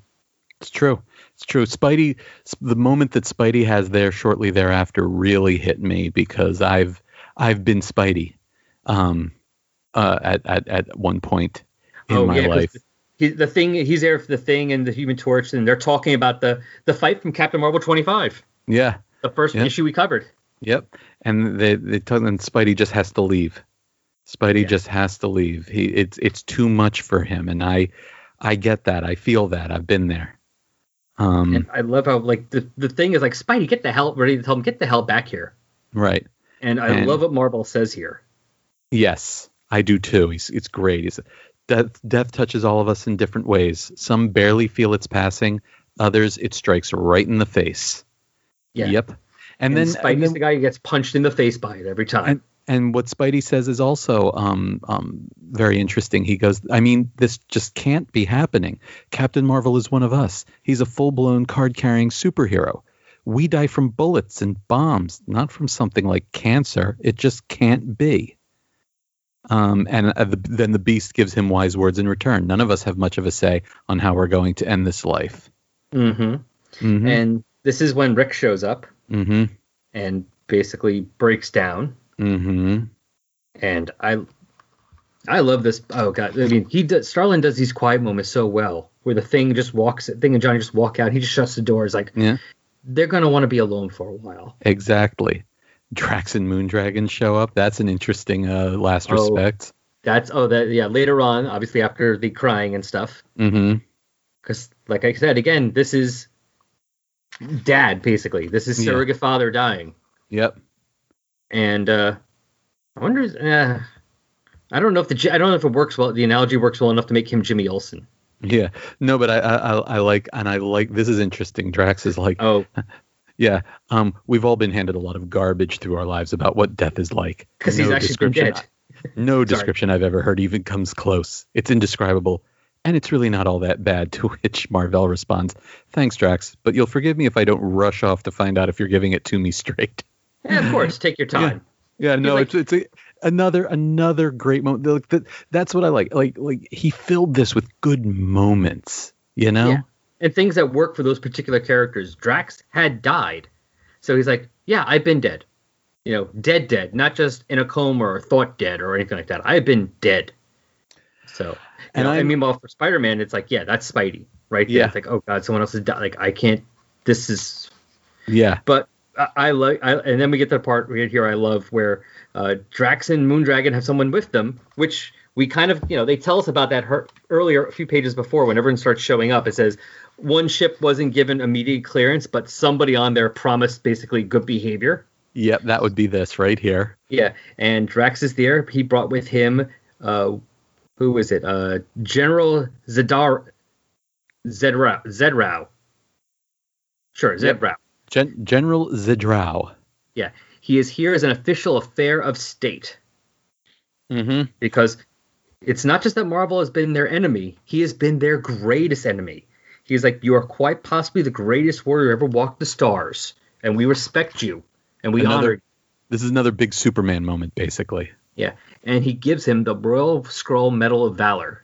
It's true. It's true. Spidey, the moment that Spidey has there shortly thereafter really hit me because I've I've been Spidey, um, uh, at at at one point in oh my yeah, life. He, the thing he's there for the thing and the Human Torch, and they're talking about the the fight from Captain Marvel 25, Yeah. the first Yeah. issue we covered. Yep. And they they tell and Spidey just has to leave. Spidey Yeah. just has to leave. He it's it's too much for him, and I I get that. I feel that. I've been there. Um. And I love how like the, the thing is like Spidey, get the hell ready to tell him get the hell back here. right. And I And- love what Marvel says here. Yes, I do too. He's it's great. He's death death touches all of us in different ways. Some barely feel its passing. Others it strikes right in the face. Yeah. Yep. And, And, then, Spidey's and then the guy who gets punched in the face by it every time. And- and what Spidey says is also um, um, very interesting. He goes, I mean, this just can't be happening. Captain Marvel is one of us. He's a full blown card carrying superhero. We die from bullets and bombs, not from something like cancer. It just can't be. Um, and uh, the, then the beast gives him wise words in return. None of us have much of a say on how we're going to end this life. hmm Mm-hmm. And this is when Rick shows up mm-hmm. and basically breaks down. Mm-hmm. And I I love this. Oh god, I mean, he does. Starlin does these quiet moments so well, where the thing just walks, thing and Johnny just walk out. He just shuts the doors. Like Yeah. they're gonna want to be alone for a while. Exactly. Drax and Moondragon show up. That's an interesting uh, last Oh. respect. That's oh that yeah. Later on, obviously after the crying and stuff, Mm-hmm. because like I said again, this is dad basically. This is Yeah. surrogate father dying, Yep. and uh I wonder. Uh, I don't know if the I don't know if it works well. The analogy works well enough to make him Jimmy Olsen. Yeah. No, but I, I I I like and I like this is interesting. Drax is like, Oh, yeah. Um, we've all been handed a lot of garbage through our lives about what death is like. because he's actually description- dead. No description I've ever heard even comes close. It's indescribable. And it's really not all that bad, to which Marvel responds, Thanks, Drax, but you'll forgive me if I don't rush off to find out if you're giving it to me straight. Yeah, of course, take your time. Yeah, no, like- it's it's a, another another great moment. That's what I like. Like like he filled this with good moments. You know. Yeah. And things that work for those particular characters. Drax had died, so he's like, "Yeah, I've been dead. You know, dead, dead, not just in a coma or thought dead or anything like that. I've been dead." So, And know, and meanwhile, for Spider-Man, it's like, yeah, that's Spidey, right? there. Yeah. It's like, oh god, someone else has died. Like, I can't. This is Yeah. but I, I like, I, and then we get to the part right here I love where uh, Drax and Moondragon have someone with them, which we kind of, you know, they tell us about that her- earlier, a few pages before, when everyone starts showing up. It says one ship wasn't given immediate clearance, but somebody on there promised basically good behavior. Yep. That would be this right here. Yeah, and Drax is there. He brought with him, uh, was it? Uh, General Zedar, Zedrao, Zedrao. Sure, Yep. Gen- General Zidrau. Yeah, he is here as an official affair of state Mm-hmm. because it's not just that Marvel has been their enemy; he has been their greatest enemy. He's like, you are quite possibly the greatest warrior ever walked the stars, and we respect you, and we Another- honor you. This is another big Superman moment, basically. Yeah, and he gives him the Royal Skrull Medal of Valor.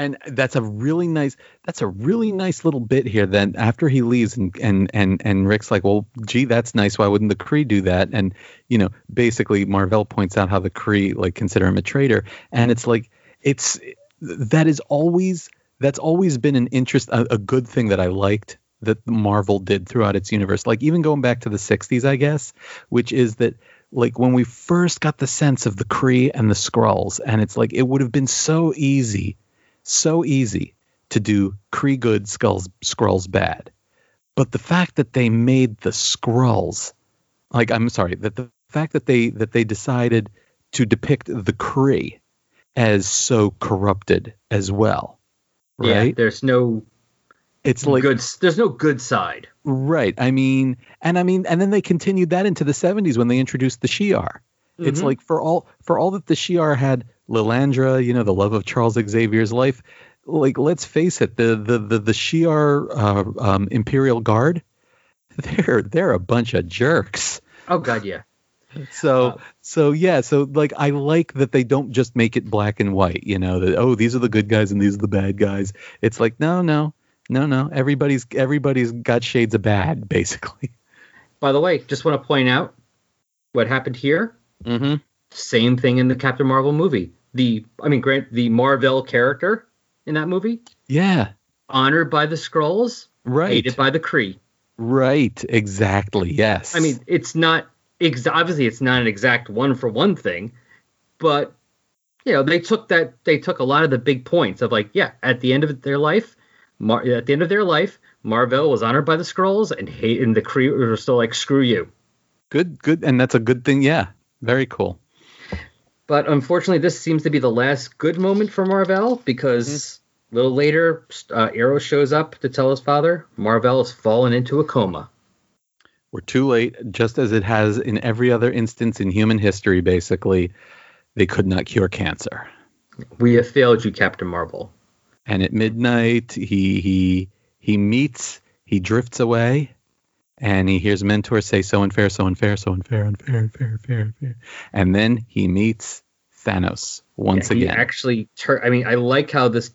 And that's a really nice that's a really nice little bit here then after he leaves and and and and rick's like well gee that's nice. Why wouldn't the Kree do that? And you know basically Mar-Vell points out how the Kree like consider him a traitor. And it's like it's that is always that's always been an interest a, a good thing that i liked that marvel did throughout its universe. Like even going back to the 60s i guess which is that like when we first got the sense of the Kree and the Skrulls, and it's like it would have been so easy so easy to do Kree good, Skulls, Skrulls bad. But the fact that they made the Skrulls, like I'm sorry, that the fact that they that they decided to depict the Kree as so corrupted as well, Yeah, right? there's no it's like good. There's no good side. right. I mean, and I mean, and then they continued that into the 70s when they introduced the Shi'ar. It's Mhm. like for all for all that the Shi'ar had Lilandra, you know, the love of Charles Xavier's life, like let's face it, the the the the Shi'ar uh, um, Imperial Guard, they're they're a bunch of jerks. Oh God, yeah. So Uh, so yeah, so like I like that they don't just make it black and white, you know, that oh these are the good guys and these are the bad guys. It's like no, no. No, no. Everybody's everybody's got shades of bad basically. By the way, just want to point out what happened here. Mhm. Same thing in the Captain Marvel movie. The I mean, Grant, the Marvel character in that movie, Yeah. honored by the Skrulls, Right. hated by the Kree. Right. Exactly. Yes. I mean, it's not ex- obviously it's not an exact one for one thing, but you know they took that they took a lot of the big points of like yeah at the end of their life, Mar- at the end of their life, Marvel was honored by the Skrulls and hate and the Kree were still like screw you. good good and that's a good thing. Yeah. Very cool. But unfortunately, this seems to be the last good moment for Marvel because a little later, uh, Eros shows up to tell his father Marvel has fallen into a coma. We're too late, just as it has in every other instance in human history, basically. They could not cure cancer. We have failed you, Captain Marvel. And at midnight, he he he meets, he drifts away, and he hears Mentor say, "So unfair, so unfair, so unfair, unfair, unfair, unfair, unfair." And then he meets Thanos once Yeah, he again. actually tur- I mean, I like how this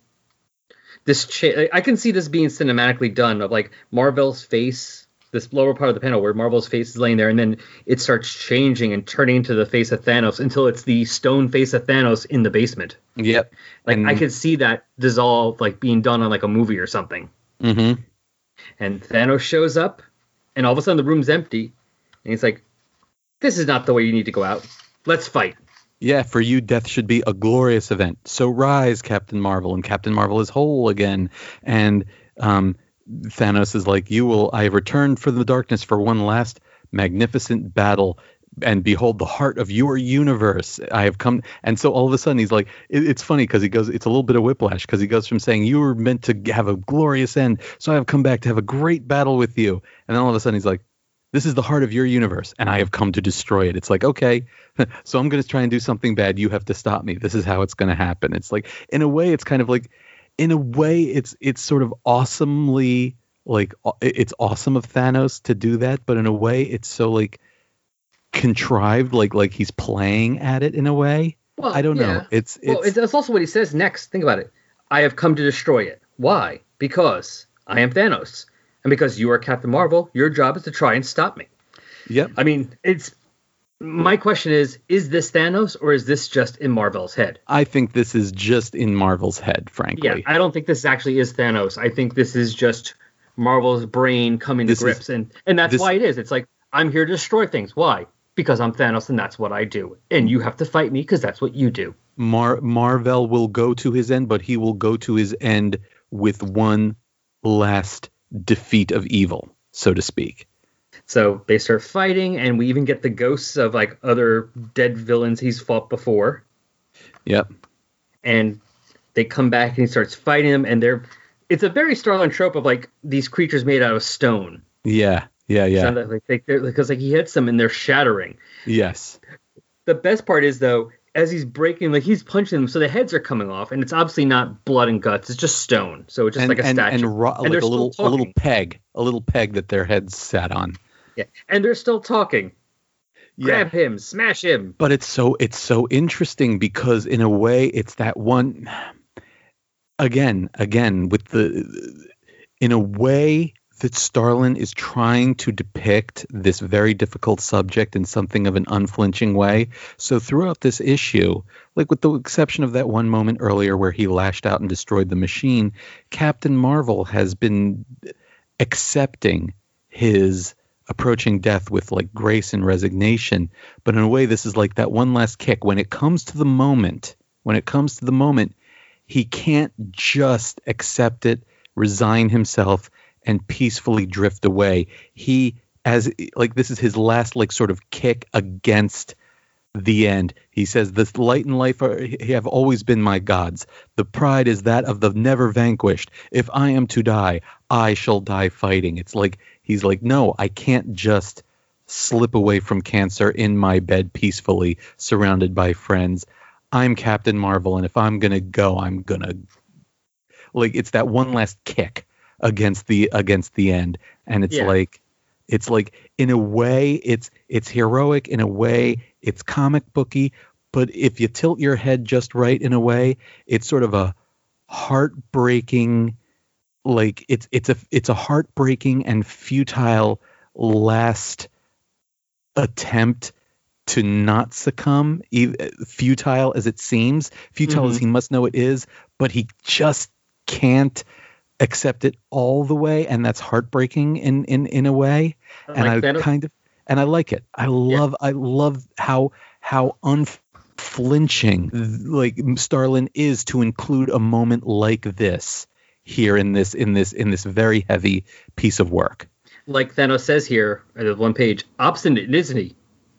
this cha- I can see this being cinematically done of like Marvel's face, this lower part of the panel where Marvel's face is laying there, and then it starts changing and turning into the face of Thanos until it's the stone face of Thanos in the basement. yep. Like And- I could see that dissolve like being done on like a movie or something. Mm-hmm. And Thanos shows up, and all of a sudden the room's empty, and he's like, "This is not the way you need to go out. Let's fight." Yeah, for you, death should be a glorious event. So rise, Captain Marvel, and Captain Marvel is whole again. And um, Thanos is like, "You will. I have returned from the darkness for one last magnificent battle." And behold, the heart of your universe. I have come, and so all of a sudden he's like, it, it's funny because he goes, it's a little bit of whiplash because he goes from saying you were meant to have a glorious end, so I have come back to have a great battle with you, and then all of a sudden he's like, this is the heart of your universe and i have come to destroy it. It's like okay so i'm going to try and do something bad. You have to stop me. This is how it's going to happen. It's like in a way it's kind of like in a way it's it's sort of awesomely like it's awesome of thanos to do that but in a way it's so like contrived like like he's playing at it in a way Well, i don't yeah. know it's Well, it's it's, that's also what he says next. Think about it. I have come to destroy it. Why? Because I am Thanos. And because you are Captain Marvel, your job is to try and stop me. yep I mean, it's my question is is this Thanos or is this just in Marvel's head? i think this is just in marvel's head frankly Yeah, I don't think this actually is Thanos. I think this is just Marvel's brain coming to This is- grips and and that's this- why it is. It's like I'm here to destroy things. Why? Because I'm Thanos and that's what I do. And you have to fight me because that's what you do. Mar- Marvel will go to his end, but he will go to his end with one last defeat of evil, so to speak. So they start fighting, and we even get the ghosts of like other dead villains he's fought before. Yep. And they come back, and he starts fighting them, and they're. It's a very Starlin trope of like these creatures made out of stone. Yeah. Yeah. Yeah. So, like, they, because like he hits them and they're shattering. yes. The best part is though, as he's breaking, like he's punching them, so the heads are coming off, and it's obviously not blood and guts; it's just stone. So it's just and like a and, statue. and, ro- And like they're a little still a little peg, a little peg that their heads sat on. yeah, and they're still talking. Grab him, smash him. but it's so it's so interesting because in a way it's that one again again with the in a way that Starlin is trying to depict this very difficult subject in something of an unflinching way. So throughout this issue, like with the exception of that one moment earlier where he lashed out and destroyed the machine, Captain Marvel has been accepting his approaching death with like grace and resignation. But in a way, this is like that one last kick. When it comes to the moment, when it comes to the moment, he can't just accept it, resign himself, and peacefully drift away. He as like this is his last like sort of kick against the end. He says, "This light and life are, have always been my gods. The pride is that of the never vanquished. If I am to die, I shall die fighting." It's like he's like, "No, I can't just slip away from cancer in my bed peacefully, surrounded by friends. I'm Captain Marvel, and if I'm gonna go, I'm gonna." like it's that one last kick against the against the end, and it's Yeah. like it's like in a way it's it's heroic in a way it's comic booky but if you tilt your head just right in a way it's sort of a heartbreaking like it's it's a it's a heartbreaking and futile last attempt to not succumb futile as it seems futile as Mhm. he must know it is but he just can't accept it all the way and that's heartbreaking in in in a way and I Thanos- kind of and I like it. I love I love how how unflinching like Starlin is to include a moment like this here in this in this in this very heavy piece of work. like Thanos says here at the one page, obstinate, isn't he?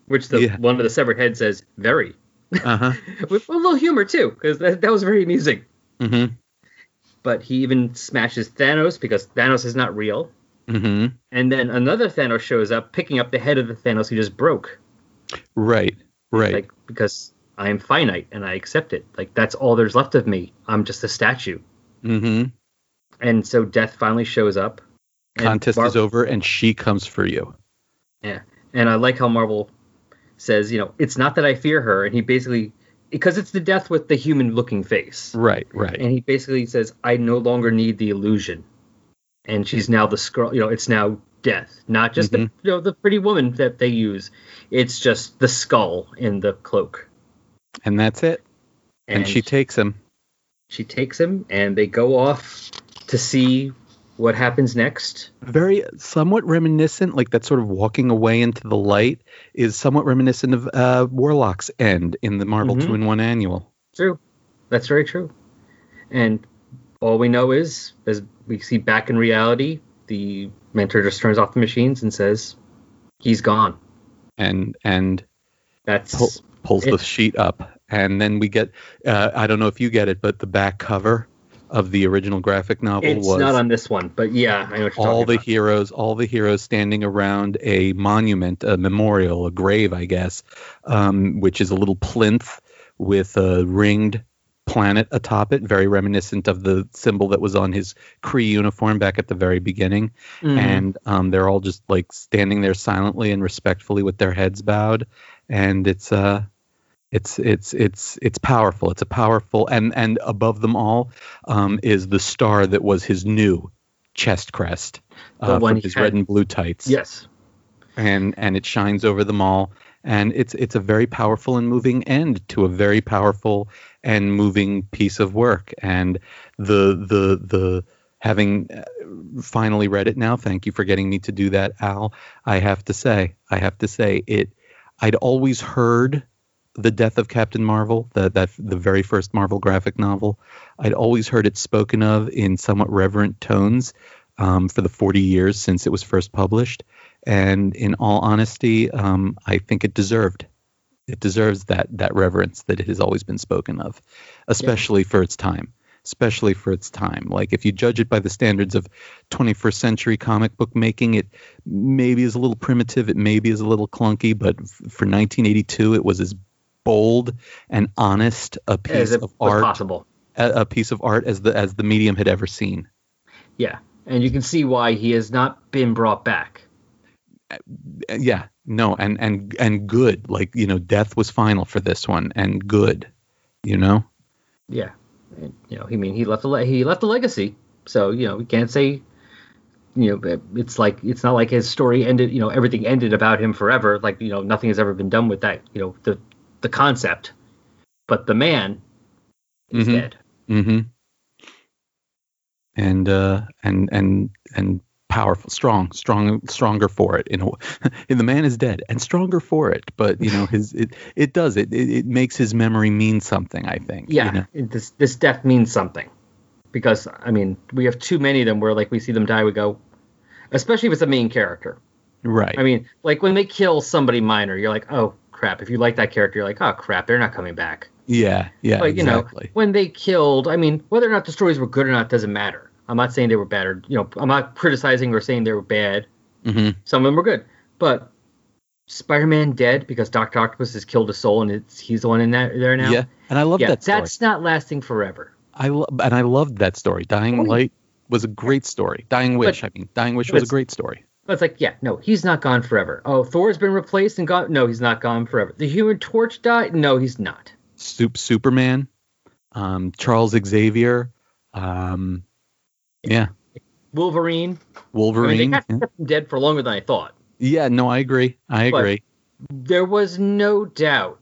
Which the Yeah. one of the severed heads says, very. Uh-huh. With a little humor too, because that, that was very amusing. mhm. But he even smashes Thanos because Thanos is not real. Mhm. And then another Thanos shows up, picking up the head of the Thanos he just broke. Right. Right. Like because I am finite and I accept it. Like that's all there's left of me. I'm just a statue. Mm-hmm. And so Death finally shows up. Contest Mar- is over and she comes for you. Yeah, and I like how Marvel says, you know, it's not that I fear her, and he basically because it's the death with the human-looking face, Right, right. and he basically says, I no longer need the illusion, and she's now the scroll. You know, it's now death, not just the Mhm. you know the pretty woman that they use. It's just the skull in the cloak, And that's it. And, she takes him. she takes him, and they go off to see what happens next. very somewhat reminiscent, like that sort of walking away into the light is somewhat reminiscent of uh, Warlock's end in the Marvel Mhm. two in one annual. True. That's very true. And all we know is, as we see back in reality, the mentor just turns off the machines and says, "He's gone." And and That's pull, pulls the sheet up, and then we get uh, I don't know if you get it, but the back cover of the original graphic novel it's was not on this one, but yeah, I know what you're all the talking heroes, all the heroes standing around a monument, a memorial, a grave, I guess, um, which is a little plinth with a ringed planet atop it, very reminiscent of the symbol that was on his Kree uniform back at the very beginning. about. Mhm. And um, they're all just like standing there silently and respectfully with their heads bowed, and it's uh, it's it's it's it's powerful. It's a powerful and and above them all um, is the star that was his new chest crest The uh, one from his had- red and blue tights. yes, and and it shines over them all, and it's it's a very powerful and moving end to a very powerful and moving piece of work. And the the the having uh, finally read it now, thank you for getting me to do that, Al. I have to say, I have to say it. I'd always heard the death of Captain Marvel, that that the very first Marvel graphic novel. I'd always heard it spoken of in somewhat reverent tones um, for the 40 years since it was first published. And in all honesty, um, I think it deserved. It deserves that that reverence that it has always been spoken of, especially for its time. Especially for its time. Like if you judge it by the standards of 21st century comic book making, it maybe is a little primitive. It maybe is a little clunky, but f- for 1982, it was as bold and honest a piece of art, possible. a, a piece of art as the as the medium had ever seen. Yeah, and you can see why he has not been brought back. Uh, yeah no and and and good like you know death was final for this one and good you know Yeah, and, you know, he mean he left a le- he left a legacy, so you know we can't say, you know, it's like it's not like his story ended. You know, everything ended about him forever. Like you know, nothing has ever been done with that. You know, the the concept, but the man is Mhm. dead. mm-hmm and uh and and and powerful strong strong stronger for it in a and the man is dead and stronger for it but you know his it it does it it, it makes his memory mean something i think you Yeah, know? it- this this death means something, because I mean we have too many of them where like we see them die, we go, especially if it's a main character. right I mean, like when they kill somebody minor, you're like, oh crap. If you like that character, you're like, oh crap, they're not coming back. yeah yeah but you exactly know, when they killed, I mean, whether or not the stories were good or not doesn't matter. I'm not saying they were bad or you know, I'm not criticizing or saying they were bad. hmm Some of them were good, but Spider-Man dead because Doctor Octopus has killed a soul and it's he's the one in that there now. yeah and i love yeah, that story. that's not lasting forever. I lo- and I loved that story. Dying Oh. Light was a great story. Dying Wish, I mean, Dying Wish was a great story. But it's like, yeah, no, he's not gone forever. Oh, Thor's been replaced and gone. No, he's not gone forever. The Human Torch died. No, he's not. Soup Superman, um, Charles Xavier, um, yeah, Wolverine. I mean, Wolverine. yeah. him dead for longer than I thought. yeah, no, I agree. I But- agree. There was no doubt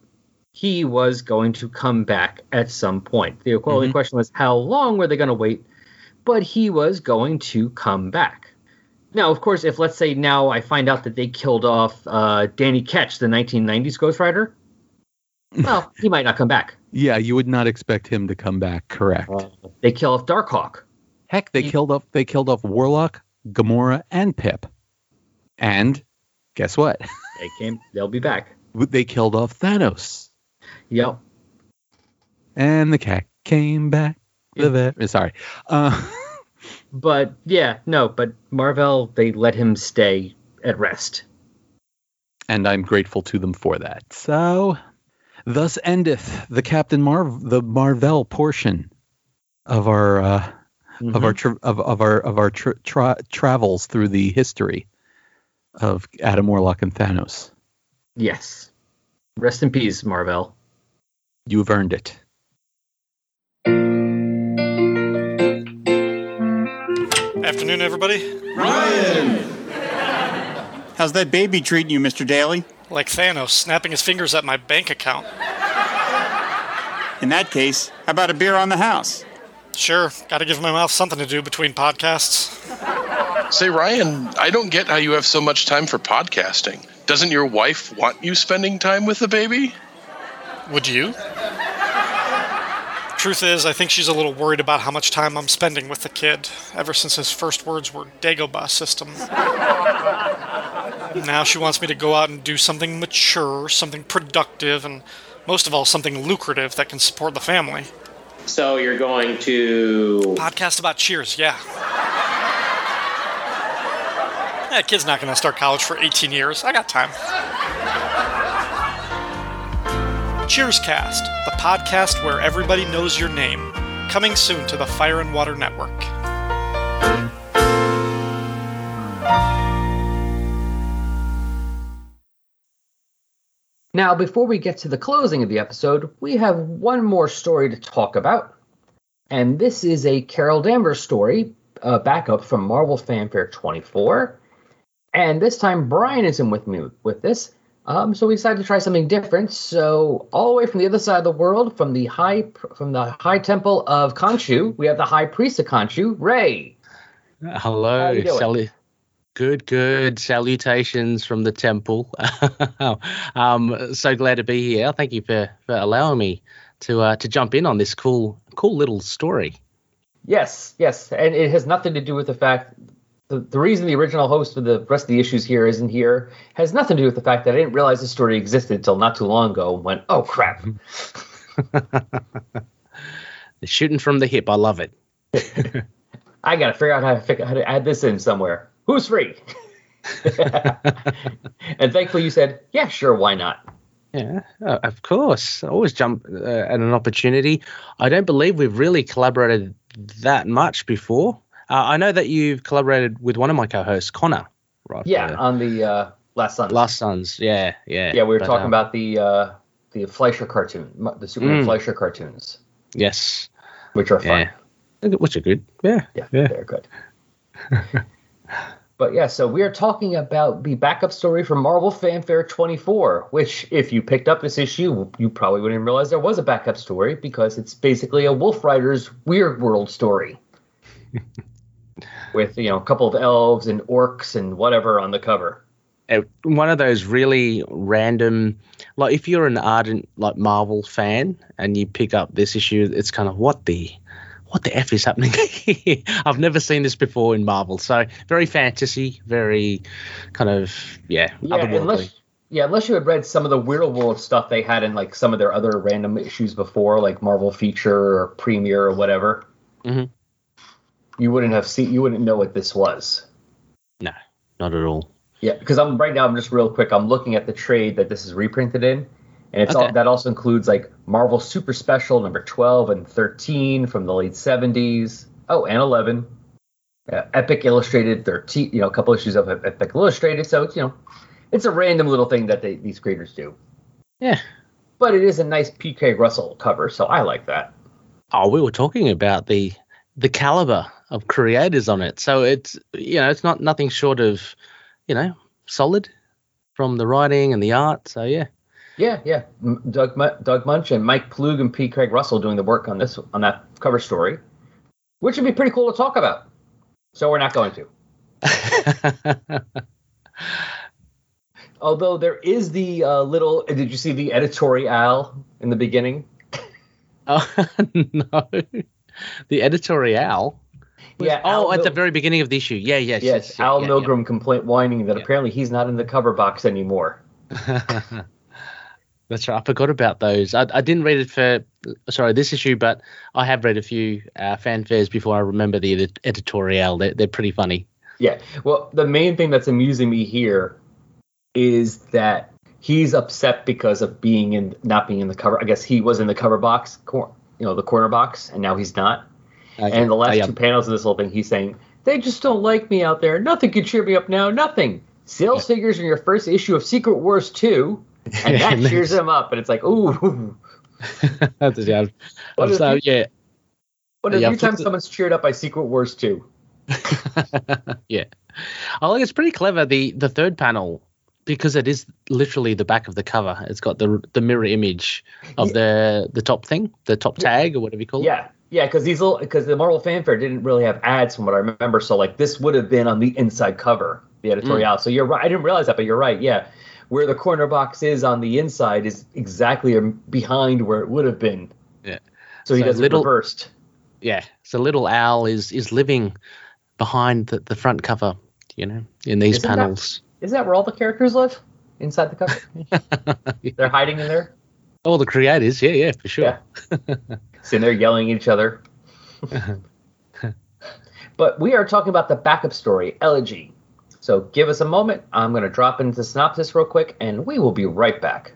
he was going to come back at some point. The only Mhm. question was how long were they going to wait? But he was going to come back. Now, of course, if let's say now I find out that they killed off uh, Danny Ketch, the 1990s Ghost Rider, well, he might not come back. Yeah, you would not expect him to come back. Correct. They kill off Darkhawk. Heck, they he- killed off they killed off Warlock, Gamora, and Pip. And guess what? They came. They'll be back. they killed off Thanos. Yep. And the cat came back. The vet. Sorry. Uh, But yeah, no. But Marvel, they let him stay at rest. and I'm grateful to them for that. So, thus endeth the Captain Marv, the Marvel portion of our uh, of our tra- of, of our of our tra- tra- travels through the history of Adam Warlock and Thanos. Yes. Rest in peace, Marvel. You've earned it. Afternoon, everybody. Ryan! How's that baby treating you, Mr. Daly? Like Thanos snapping his fingers at my bank account. In that case, how about a beer on the house? Sure, gotta give my mouth something to do between podcasts. Say, Ryan, I don't get how you have so much time for podcasting. Doesn't your wife want you spending time with the baby? Would you? Truth is, I think she's a little worried about how much time I'm spending with the kid, ever since his first words were Dagobah system. now she wants me to go out and do something mature, something productive, and most of all, something lucrative that can support the family. So you're going to. Podcast about Cheers, yeah. That kid's not gonna start college for 18 years. I got time. Cheers Cast, the podcast where everybody knows your name. Coming soon to the Fire and Water Network. Now, before we get to the closing of the episode, we have one more story to talk about. And this is a Carol Danvers story, uh, backup from Marvel Fanfare 24. And this time, Brian isn't with me with this. Um, so we decided to try something different. So all the way from the other side of the world, from the high from the High Temple of Khonshu, we have the High Priest of Khonshu, Ray. Hello. Salu- good, good. Salutations from the temple. um, so glad to be here. Thank you for, for allowing me to uh, to jump in on this cool cool little story. Yes, yes, and it has nothing to do with the fact. The, the reason the original host of the rest of the issues here isn't here has nothing to do with the fact that I didn't realize the story existed until not too long ago. And went, oh crap! The shooting from the hip. I love it. I got to figure out how to, figure, how to add this in somewhere. Who's free? and thankfully, you said, yeah, sure, why not? Yeah, uh, of course. I always jump uh, at an opportunity. I don't believe we've really collaborated that much before. Uh, I know that you've collaborated with one of my co-hosts, Connor. Right. Yeah, on the uh, last Sun. Last Sons. Yeah, yeah. yeah, we were But, talking um, about the uh, the Fleischer cartoon, the Superman Mm. Fleischer cartoons, Yes. which are fun. Yeah. Which are good. Yeah. Yeah, Yeah. they're good. but yeah, so we are talking about the backup story from Marvel Fanfare 24, which, if you picked up this issue, you probably wouldn't even realize there was a backup story because it's basically a Wolf Riders Weird World story. With, you know, a couple of elves and orcs and whatever on the cover. Uh, One of those really random, like if you're an ardent like Marvel fan and you pick up this issue, it's kind of what the, what the f is happening? here? I've never seen this before in Marvel, so very fantasy, very kind of yeah, Yeah, otherworldly. unless yeah, unless you had read some of the Weird World stuff they had in like some of their other random issues before, like Marvel Feature or Premiere or whatever. Mhm. You wouldn't have seen. You wouldn't know what this was. No, not at all. Yeah, because I'm right now. I'm just real quick. I'm looking at the trade that this is reprinted in, and it's all, that also includes like Marvel Super Special number 12 and 13 from the late 70s. Oh, and 11. Uh, Epic Illustrated 13, you know, a couple issues of Epic Illustrated. So it's, you know, it's a random little thing that they, these creators do. Yeah. But it is a nice PK Russell cover, so I like that. Oh, we were talking about the the caliber of creators on it. So it's you know it's not nothing short of you know solid from the writing and the art. So yeah, Yeah, yeah. Doug Doug Moench and Mike Ploog and P. Craig Russell doing the work on this on that cover story, which would be pretty cool to talk about. So we're not going to. Although there is the uh, little. Did you see the editorial in the beginning? oh no, the editorial. Yeah, oh, Al at the very beginning of the issue. Yeah. Yes. Yes, yeah, Al yeah, Milgrom complaint whining that Yeah. apparently he's not in the cover box anymore. That's right. I forgot about those. I, I didn't read it for sorry this issue, but I have read a few uh, fanfares before I remember the edit- editorial. They're, they're pretty funny. Yeah. Well, the main thing that's amusing me here is that he's upset because of being in not being in the cover. I guess he was in the cover box, cor- you know, the corner box, and now he's not. And the last Oh, yeah. two panels of this whole thing, he's saying they just don't like me out there. Nothing can cheer me up now. Nothing. Sales figures in your first issue of Secret Wars two, and that cheers him up. And it's like, ooh. That's yeah. What if so you- yeah, What a Yeah, flip times someone's cheered up by Secret Wars two. yeah. Oh, I think it's pretty clever the the third panel because it is literally the back of the cover. It's got the the mirror image of the the top thing, the top tag or whatever you call it. Yeah, because these little because the Marvel Fanfare didn't really have ads from what I remember. So like this would have been on the inside cover, the editorial. So you're right. I didn't realize that, but you're right. Yeah, where the corner box is on the inside is exactly um, behind where it would have been. Yeah. So he So does little- it reversed. Yeah. So little Al is is living behind the, the front cover, you know, in these Isn't that- panels. Is that where all the characters live? Inside the cover? They're hiding in there. All the creators, yeah, yeah, for sure. Yeah. Sitting there yelling at each other. but we are talking about the backup story, Elegy. So give us a moment. I'm going to drop into synopsis real quick, and we will be right back.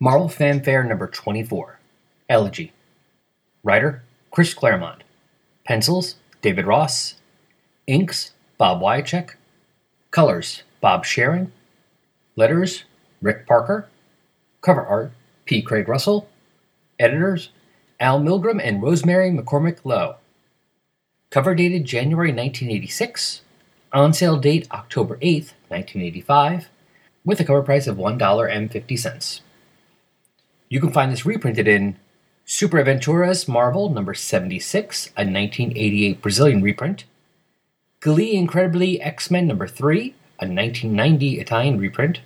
Marvel Fanfare number 24, Elegy. Writer, Chris Claremont. Pencils, David Ross. Inks, Bob Wiacek. Colors, Bob Sharen. Letters, Rick Parker. Cover art, P. Craig Russell. Editors, Al Milgrom and Rosemary McCormick Lowe. Cover dated January 1986. On sale date October 8, 1985, with a cover price of $1.50. You can find this reprinted in Super Aventuras Marvel number 76, a 1988 Brazilian reprint. Gli Incredibili X Men number 3, a 1990 Italian reprint.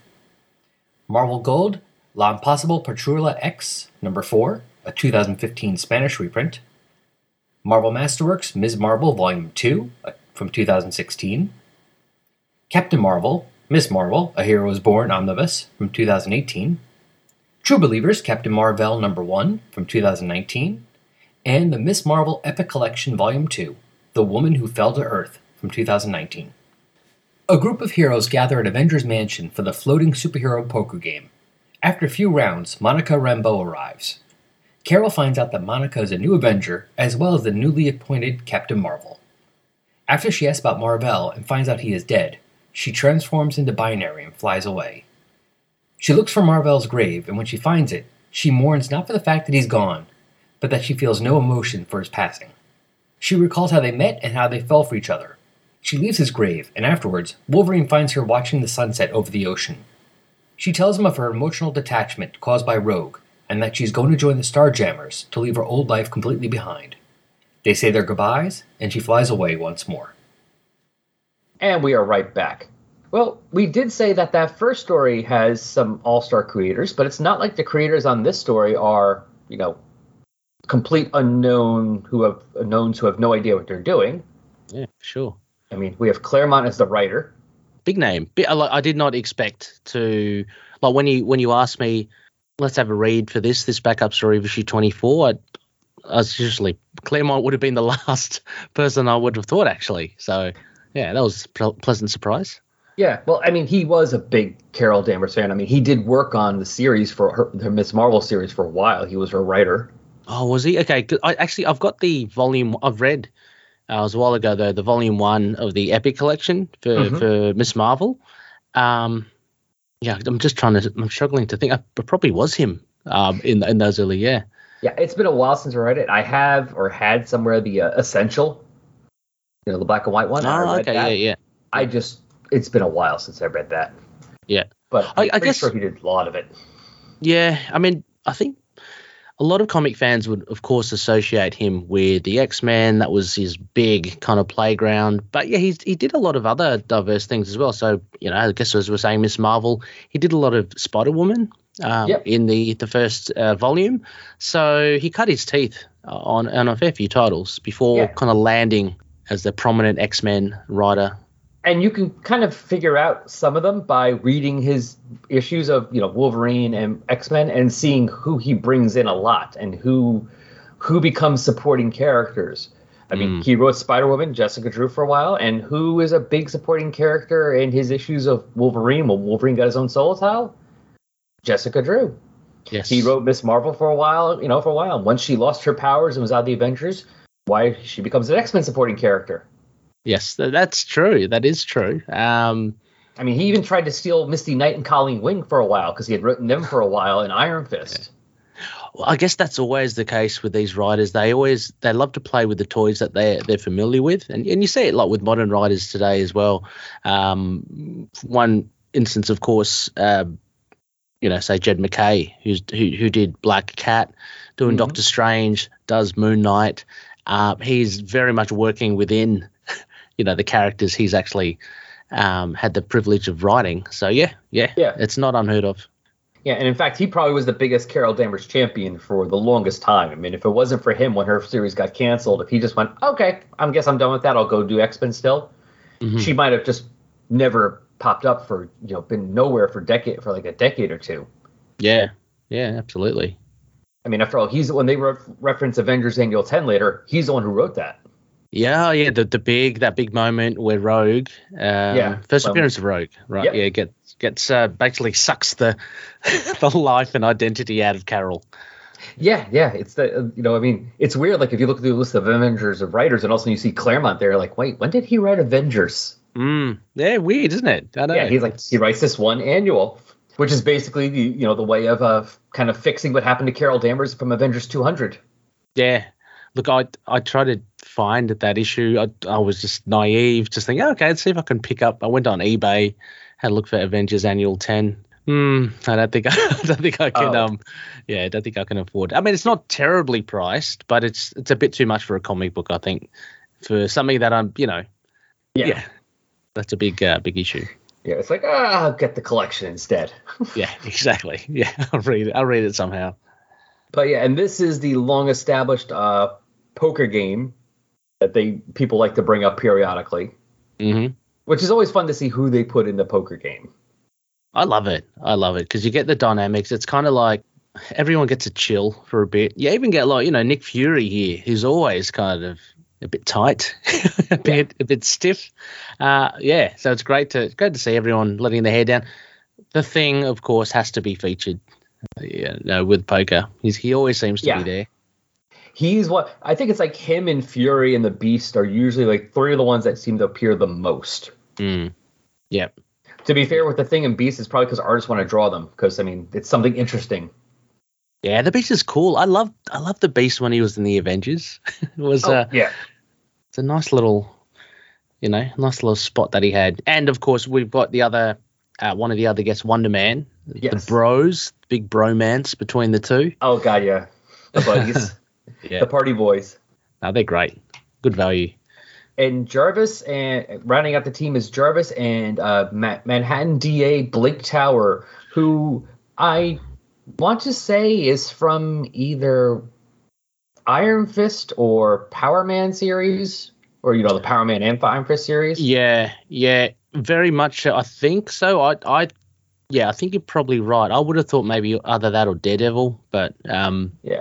Marvel Gold La Imposible Patrulla X number 4, a 2015 Spanish reprint. Marvel Masterworks Ms. Marvel Volume 2 uh, from 2016. Captain Marvel, Ms. Marvel, A Hero is Born Omnibus from 2018. True Believers Captain Marvel number 1 from 2019. And the Ms. Marvel Epic Collection Volume 2, The Woman Who Fell to Earth from 2019. A group of heroes gather at Avengers Mansion for the floating superhero poker game. After a few rounds, Monica Rambeau arrives. Carol finds out that Monica is a new Avenger, as well as the newly appointed Captain Marvel. After she asks about Marvel and finds out he is dead, she transforms into Binary and flies away. She looks for Marvel's grave, and when she finds it, she mourns not for the fact that he's gone, but that she feels no emotion for his passing. She recalls how they met and how they fell for each other. She leaves his grave, and afterwards, Wolverine finds her watching the sunset over the ocean. She tells him of her emotional detachment caused by Rogue, and that she's going to join the Starjammers to leave her old life completely behind. They say their goodbyes, and she flies away once more. And we are right back. Well, we did say that that first story has some all star creators, but it's not like the creators on this story are, you know, complete unknown who have unknowns who have no idea what they're doing. Yeah, sure. I mean, we have Claremont as the writer. Big name. Uh, like- I did not expect to like when you when you asked me, let's have a read for this this backup story of issue twenty four. I, I was usually Claremont would have been the last person I would have thought actually. So yeah, that was a pleasant surprise. Yeah, well, I mean, he was a big Carol Danvers fan. I mean, he did work on the series for her, the Miss Marvel series for a while. He was her writer. Oh, was he? Okay, I actually I've got the volume. I've read. Uh, it was a while ago though. The volume one of the Epic collection for Mhm. for Miss Marvel. Um, yeah, I'm just trying to. I'm struggling to think. I, it probably was him. Um, in in those early yeah. Yeah, it's been a while since I read it. I have or had somewhere the uh, Essential, you know, the black and white one. I Oh, okay, that. yeah, yeah. I just, it's been a while since I read that. Yeah. But I- I'm I guess- sure he did a lot of it. Yeah, I mean, I think a lot of comic fans would, of course, associate him with the X Men. That was his big kind of playground. But yeah, he's, he did a lot of other diverse things as well. So, you know, I guess as we're saying, Miss Marvel, he did a lot of Spider Woman um, Yep. in the, the first uh, volume. So he cut his teeth on, on a fair few titles before Yeah. kind of landing as the prominent X Men writer. And you can kind of figure out some of them by reading his issues of you know Wolverine and X Men and seeing who he brings in a lot and who who becomes supporting characters. I mean, Mm. he wrote Spider Woman, Jessica Drew for a while, and who is a big supporting character in his issues of Wolverine when Wolverine got his own solo title? Jessica Drew. Yes. He wrote Miss Marvel for a while, you know, for a while. Once she lost her powers and was out of the Avengers, why she becomes an X Men supporting character. Yes, that's true. That is true. Um, I mean, he even tried to steal Misty Knight and Colleen Wing for a while because he had written them for a while in Iron Fist. Well, I guess that's always the case with these writers. They always they love to play with the toys that they they're familiar with, and and you see it a lot with modern writers today as well. Um, one instance, of course, uh, you know, say Jed MacKay, who's who who did Black Cat, doing Mhm. Doctor Strange, does Moon Knight. Uh, he's very much working within, you know, the characters he's actually um, had the privilege of writing. So yeah, yeah, Yeah. it's not unheard of. Yeah, and in fact, he probably was the biggest Carol Danvers champion for the longest time. I mean, if it wasn't for him when her series got canceled, if he just went, okay, I guess I'm done with that, I'll go do X Men still, Mhm. she might have just never popped up for you know been nowhere for decade for like a decade or two. Yeah, yeah, absolutely. I mean, after all, he's when they re- reference Avengers Annual Ten later, he's the one who wrote that. Yeah, yeah, the the big that big moment where Rogue, um, Yeah, first well- appearance of Rogue, right? Yep. Yeah, gets gets uh, basically sucks the the life and identity out of Carol. Yeah, yeah, it's the you know, I mean, it's weird. Like if you look through the list of Avengers of writers, and also you see Claremont there, like, wait, when did he write Avengers? Mm, yeah, weird, isn't it? I know. Yeah, he's like he writes this one annual, which is basically the you know the way of uh, kind of fixing what happened to Carol Danvers from Avengers 200. yeah. Look, I I tried to find that issue. I I was just naive, just thinking, okay, let's see if I can pick up. I went on eBay, had a look for Avengers Annual Ten. Hmm, I don't think I, don't think I can. Oh. Um, yeah, I don't think I can afford. I mean, it's not terribly priced, but it's it's a bit too much for a comic book. I think for something that I'm, you know, Yeah, Yeah. that's a big uh, big issue. Yeah, it's like ah, I'll get the collection instead. Yeah, exactly. Yeah, I'll read it. I'll read it somehow. But yeah, and this is the long established uh, poker game that they people like to bring up periodically, hmm which is always fun to see who they put in the poker game. I love it. I love it because you get the dynamics. It's kind of like everyone gets a chill for a bit. You even get like you know Nick Fury here, who's always kind of a bit tight, a bit a bit stiff. Uh, yeah, so it's great to great to see everyone letting their hair down. The thing, of course, has to be featured. Yeah, no, with poker, he's he always seems to Yeah. be there. He's what I think it's like him and Fury and the Beast are usually like three of the ones that seem to appear the most. Mm. Yep. To be fair with the thing and Beast, it's probably because artists want to draw them because I mean it's something interesting. Yeah, the Beast is cool. I love I love the Beast when he was in the Avengers. it was uh, yeah, it's a nice little, you know, nice little spot that he had. And of course, we've got the other, uh, one of the other guests, Wonder Man, Yes. the Bros, big bromance between the two. Oh god, yeah, the buddies, Yeah, the party boys, no, they're great, good value. and Jarvis and rounding out the team is Jarvis and uh, Ma- Manhattan DA Blake Tower, who I want to say is from either Iron Fist or Power Man series, or you know the Power Man and Iron Fist series. Yeah, yeah, very much. uh, I think so. I, I, yeah, I think you're probably right. I would have thought maybe either that or Daredevil, but um, Yeah.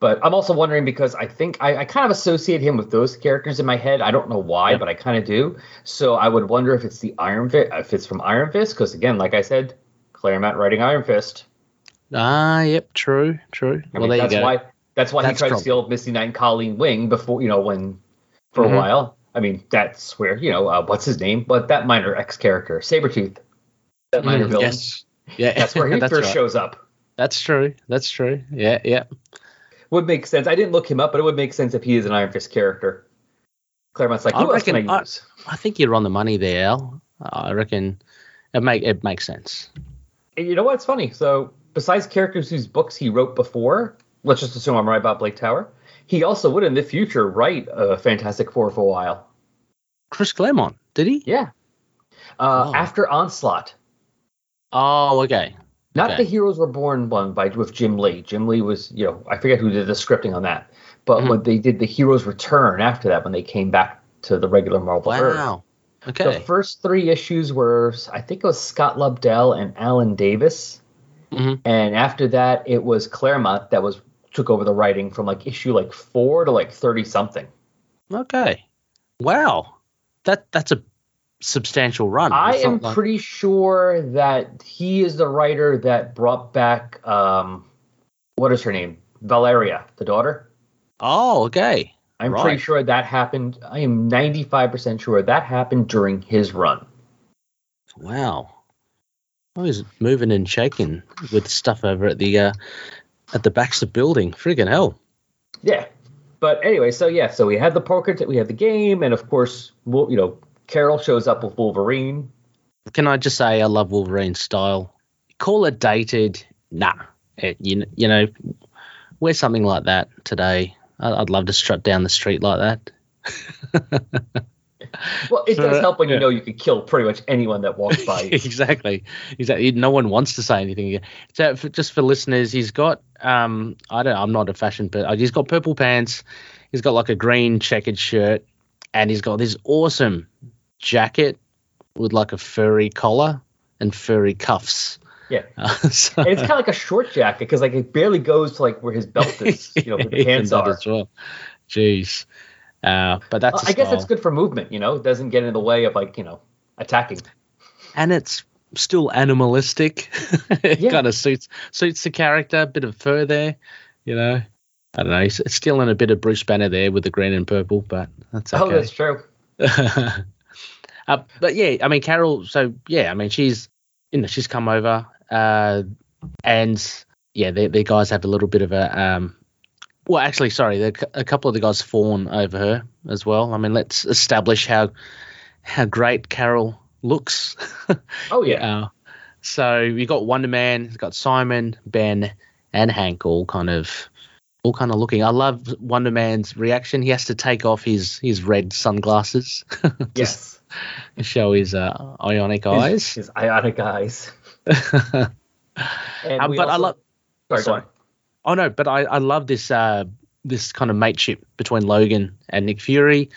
But I'm also wondering because I think I, I kind of associate him with those characters in my head. I don't know why, but I kind of do. So I would wonder if it's the Iron Fist, if it's from Iron Fist, because again, like I said, Claremont writing Iron Fist. Ah, yep, true, true. I well, mean, that's why that's why That's he tried probably- to steal Misty Knight and Colleen Wing before you know when for Mhm. a while. I mean, that's where you know uh, what's his name, but that minor X character, Sabretooth, that minor Mm, villain. yes. Yeah, That's where he that's first right. shows up. That's true. That's true. Yeah, yeah. Would make sense. I didn't look him up, but it would make sense if he is an Iron Fist character. Claremont's like, I who I reckon I- use? I think you're on the money there, Al. I reckon it make it makes sense. And you know what's funny? So besides characters whose books he wrote before, let's just assume I'm right about Blake Tower. He also would in the future write a Fantastic Four for a while. Chris Claremont, did he? Yeah. Uh, Oh. After Onslaught, Oh, okay. Not Okay. the Heroes Reborn one by with Jim Lee. Jim Lee was, you know, I forget who did the scripting on that, but Mhm. when they did the Heroes Return after that, when they came back to the regular Marvel Earth. Okay. The first three issues were, I think it was Scott Lobdell and Alan Davis, Mhm. and after that, it was Claremont that was took over the writing from like issue like four to like thirty something. Okay. Wow. That that's a substantial run. I It's am like- pretty sure that he is the writer that brought back um, what is her name, Valeria, the daughter. Oh, okay. I'm pretty sure that happened. I am 95% sure that happened during his run. Wow. I was moving and shaking with stuff over at the uh, at the Baxter building. Friggin' hell. Yeah. But anyway, so yeah, so we had the poker, t- we had the game, and of course, Wol- you know, Carol shows up with Wolverine. Can I just say I love Wolverine's style? Call it dated? Nah. It, you, you know, wear something like that today. I'd love to strut down the street like that. Well, it does help when you yeah. know you can kill pretty much anyone that walks by. exactly. Exactly. No one wants to say anything. So, for, just for listeners, he's got um, I don't. I'm not a fashion, but he's got purple pants. He's got like a green checkered shirt, and he's got this awesome jacket with like a furry collar and furry cuffs. Yeah. Uh, so, And it's kind of like a short jacket because like it barely goes to like where his belt is, you know, where the pants are. as well. Jeez. Uh, but that's. A I guess it's good for movement, you know. It doesn't get in the way of like you know attacking. and it's still animalistic. it Yeah. kind of suits suits the character. A bit of fur there, you know. I don't know. It's still in a bit of Bruce Banner there with the green and purple, but that's okay. Oh, okay. that's true. Uh, but yeah, I mean Carol. So yeah, I mean she's you know she's come over, uh, and yeah, the the guys have a little bit of a um. Well, actually, sorry, the, a couple of the guys fawn over her as well. I mean, let's establish how how great Carol looks. Oh yeah. Uh, so you got Wonder Man, you've got Simon, Ben, and Hank all kind of all kind of looking. I love Wonder Man's reaction. He has to take off his his red sunglasses yes. Show his uh, ionic eyes. his ionic eyes. Um, we but I love. Sorry, sorry. Oh no, but I, I love this uh this kind of mateship between Logan and Nick Fury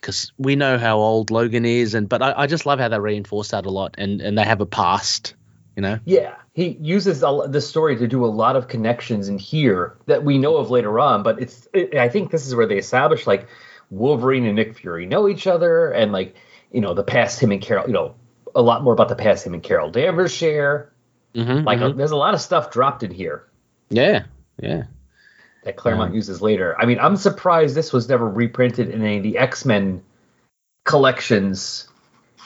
because we know how old Logan is, and but I, I just love how they reinforce that a lot, and and they have a past, you know. Yeah, he uses the story to do a lot of connections in here that we know of later on. But it's, it, I think this is where they establish like Wolverine and Nick Fury know each other, and like you know the past him and Carol, you know a lot more about the past him and Carol Danvers share. Mm-hmm, Like there's a lot of stuff dropped in here yeah, yeah. that Claremont uses later. I mean, I'm surprised this was never reprinted in any of the X Men collections,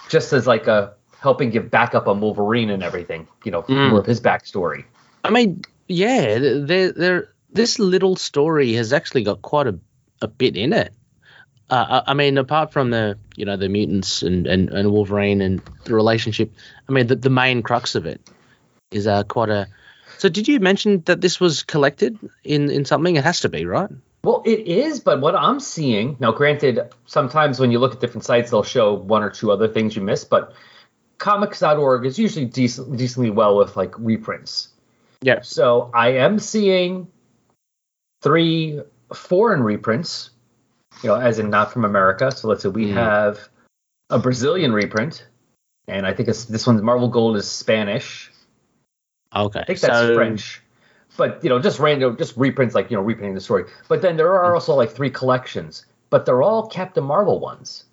just as like a helping give backup on Wolverine and everything. You know, Mm. more of his backstory. I mean, yeah, there, there. This little story has actually got quite a, a bit in it. Uh, I I mean, apart from the you know the mutants and, and, and Wolverine and the relationship, I mean, the, the main crux of it is uh, quite a. So, did you mention that this was collected in in something? It has to be, right? Well, it is, but what I'm seeing now, granted, sometimes when you look at different sites, they'll show one or two other things you missed, but comics.org is usually decent, decently well with like reprints. Yeah. So I am seeing three foreign reprints, you know, as in not from America. So let's say we Mhm. have a Brazilian reprint, and I think it's, this one's Marvel Gold is Spanish. Okay, I think that's so, French. but you know, just random, just reprints like you know, reprinting the story. But then there are also like three collections, but they're all Captain Marvel ones.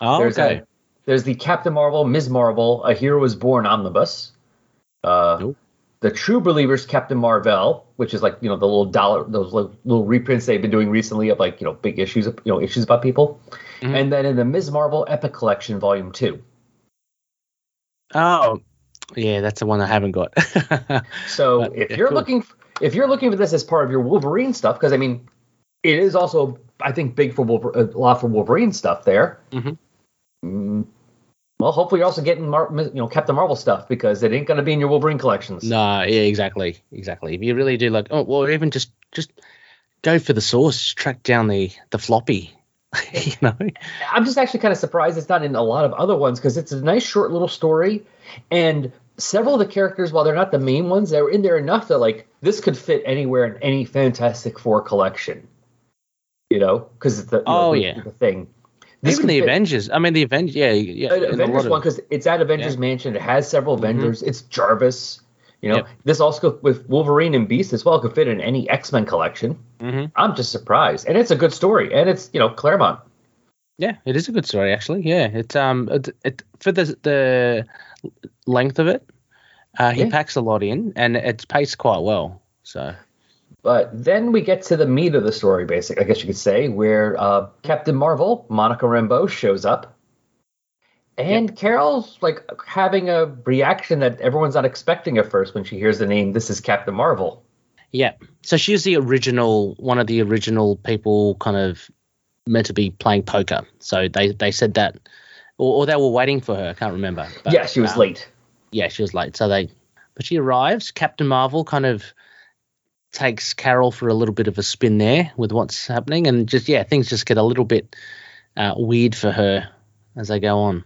Oh, there's okay. a, there's the Captain Marvel, Ms. Marvel, A Hero Is Born omnibus. Uh, Nope. The True Believers Captain Marvel, which is like you know the little dollar, those little, little reprints they've been doing recently of like you know big issues, of, you know issues about people. Mhm. And then in the Ms. Marvel Epic Collection Volume Two. Oh, yeah, that's the one I haven't got. So Uh, if yeah, you're cool. looking, if you're looking for this as part of your Wolverine stuff, because I mean, it is also I think big for Wolver- a lot for Wolverine stuff there. Mhm. Well, hopefully you're also getting Mar- you know Captain Marvel stuff because it ain't going to be in your Wolverine collections. no, yeah, exactly, exactly. If you really do like, oh, well, even just just go for the source, track down the the floppy. you know, I'm just actually kind of surprised it's not in a lot of other ones because it's a nice short little story, and several of the characters, while they're not the main ones, they're in there enough that like this could fit anywhere in any Fantastic Four collection. You know, because it's the you know, Oh, the- yeah. the thing. This even the Avengers. I mean, the Avengers. Yeah, yeah. Avengers one because it's at Avengers Mansion. It has several Avengers. It's Jarvis. You know, Yep. this also could- with Wolverine and Beast as well could fit in any X Men collection. Mhm. I'm just surprised, and it's a good story, and it's you know Claremont. Yeah, it is a good story actually. Yeah, it's um, it, it for the the length of it, uh, he Yeah. packs a lot in, and it's paced quite well. So But then we get to the meat of the story, basic, I guess you could say, where uh, Captain Marvel, Monica Rambeau, shows up. And Carol's like having a reaction that everyone's not expecting at first when she hears the name, This is Captain Marvel. yeah, so she's the original, one of the original people, kind of meant to be playing poker. So they they said that, or, or they were waiting for her. I can't remember. But, yeah, she was um, late. yeah, she was late. So they, but she arrives. Captain Marvel kind of takes Carol for a little bit of a spin there with what's happening, and just yeah, things just get a little bit uh, weird for her as they go on.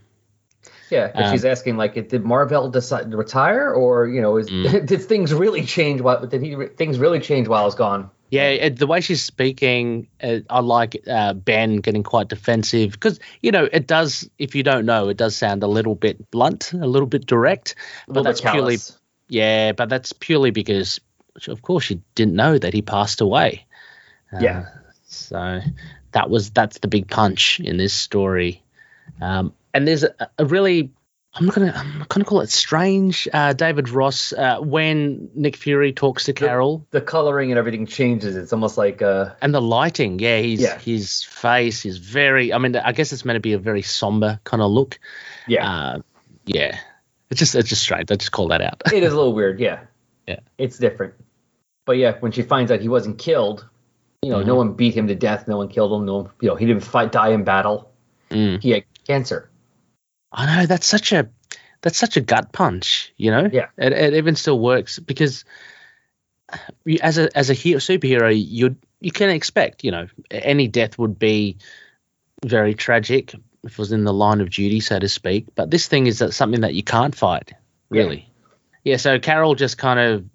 Yeah, um, she's asking, like, did Marvel decide to retire? Or, you know, is, Mm. did things really change? While, did he, things really change while I was gone? Yeah, it, the way she's speaking, uh, I like uh, Ben getting quite defensive because you know it does. If you don't know, it does sound a little bit blunt, a little bit direct. But that's purely yeah, but that's purely because, of course, she didn't know that he passed away. Uh, Yeah. So that was that's the big punch in this story, um, and there's a, a really. I'm not gonna. I'm gonna call it strange. Uh, David Ross, uh, when Nick Fury talks to Carol, The coloring and everything changes. It's almost like, uh, and the lighting, yeah, he's Yeah. his face is very. I mean, I guess it's meant to be a very somber kind of look. yeah. Uh, yeah, it's just it's just strange. I just call that out. it is a little weird, yeah. Yeah. It's different. But yeah, when she finds out he wasn't killed, you know, no Mhm. one beat him to death, no one killed him, no one, you know, he didn't fight die in battle. Mm. He had cancer. I know that's such a that's such a gut punch. You know, Yeah. it, it even still works because you, as a as a hero, superhero, you you can expect you know any death would be very tragic if it was in the line of duty, so to speak. But this thing is that something that you can't fight, really. Yeah. so Carol just kind of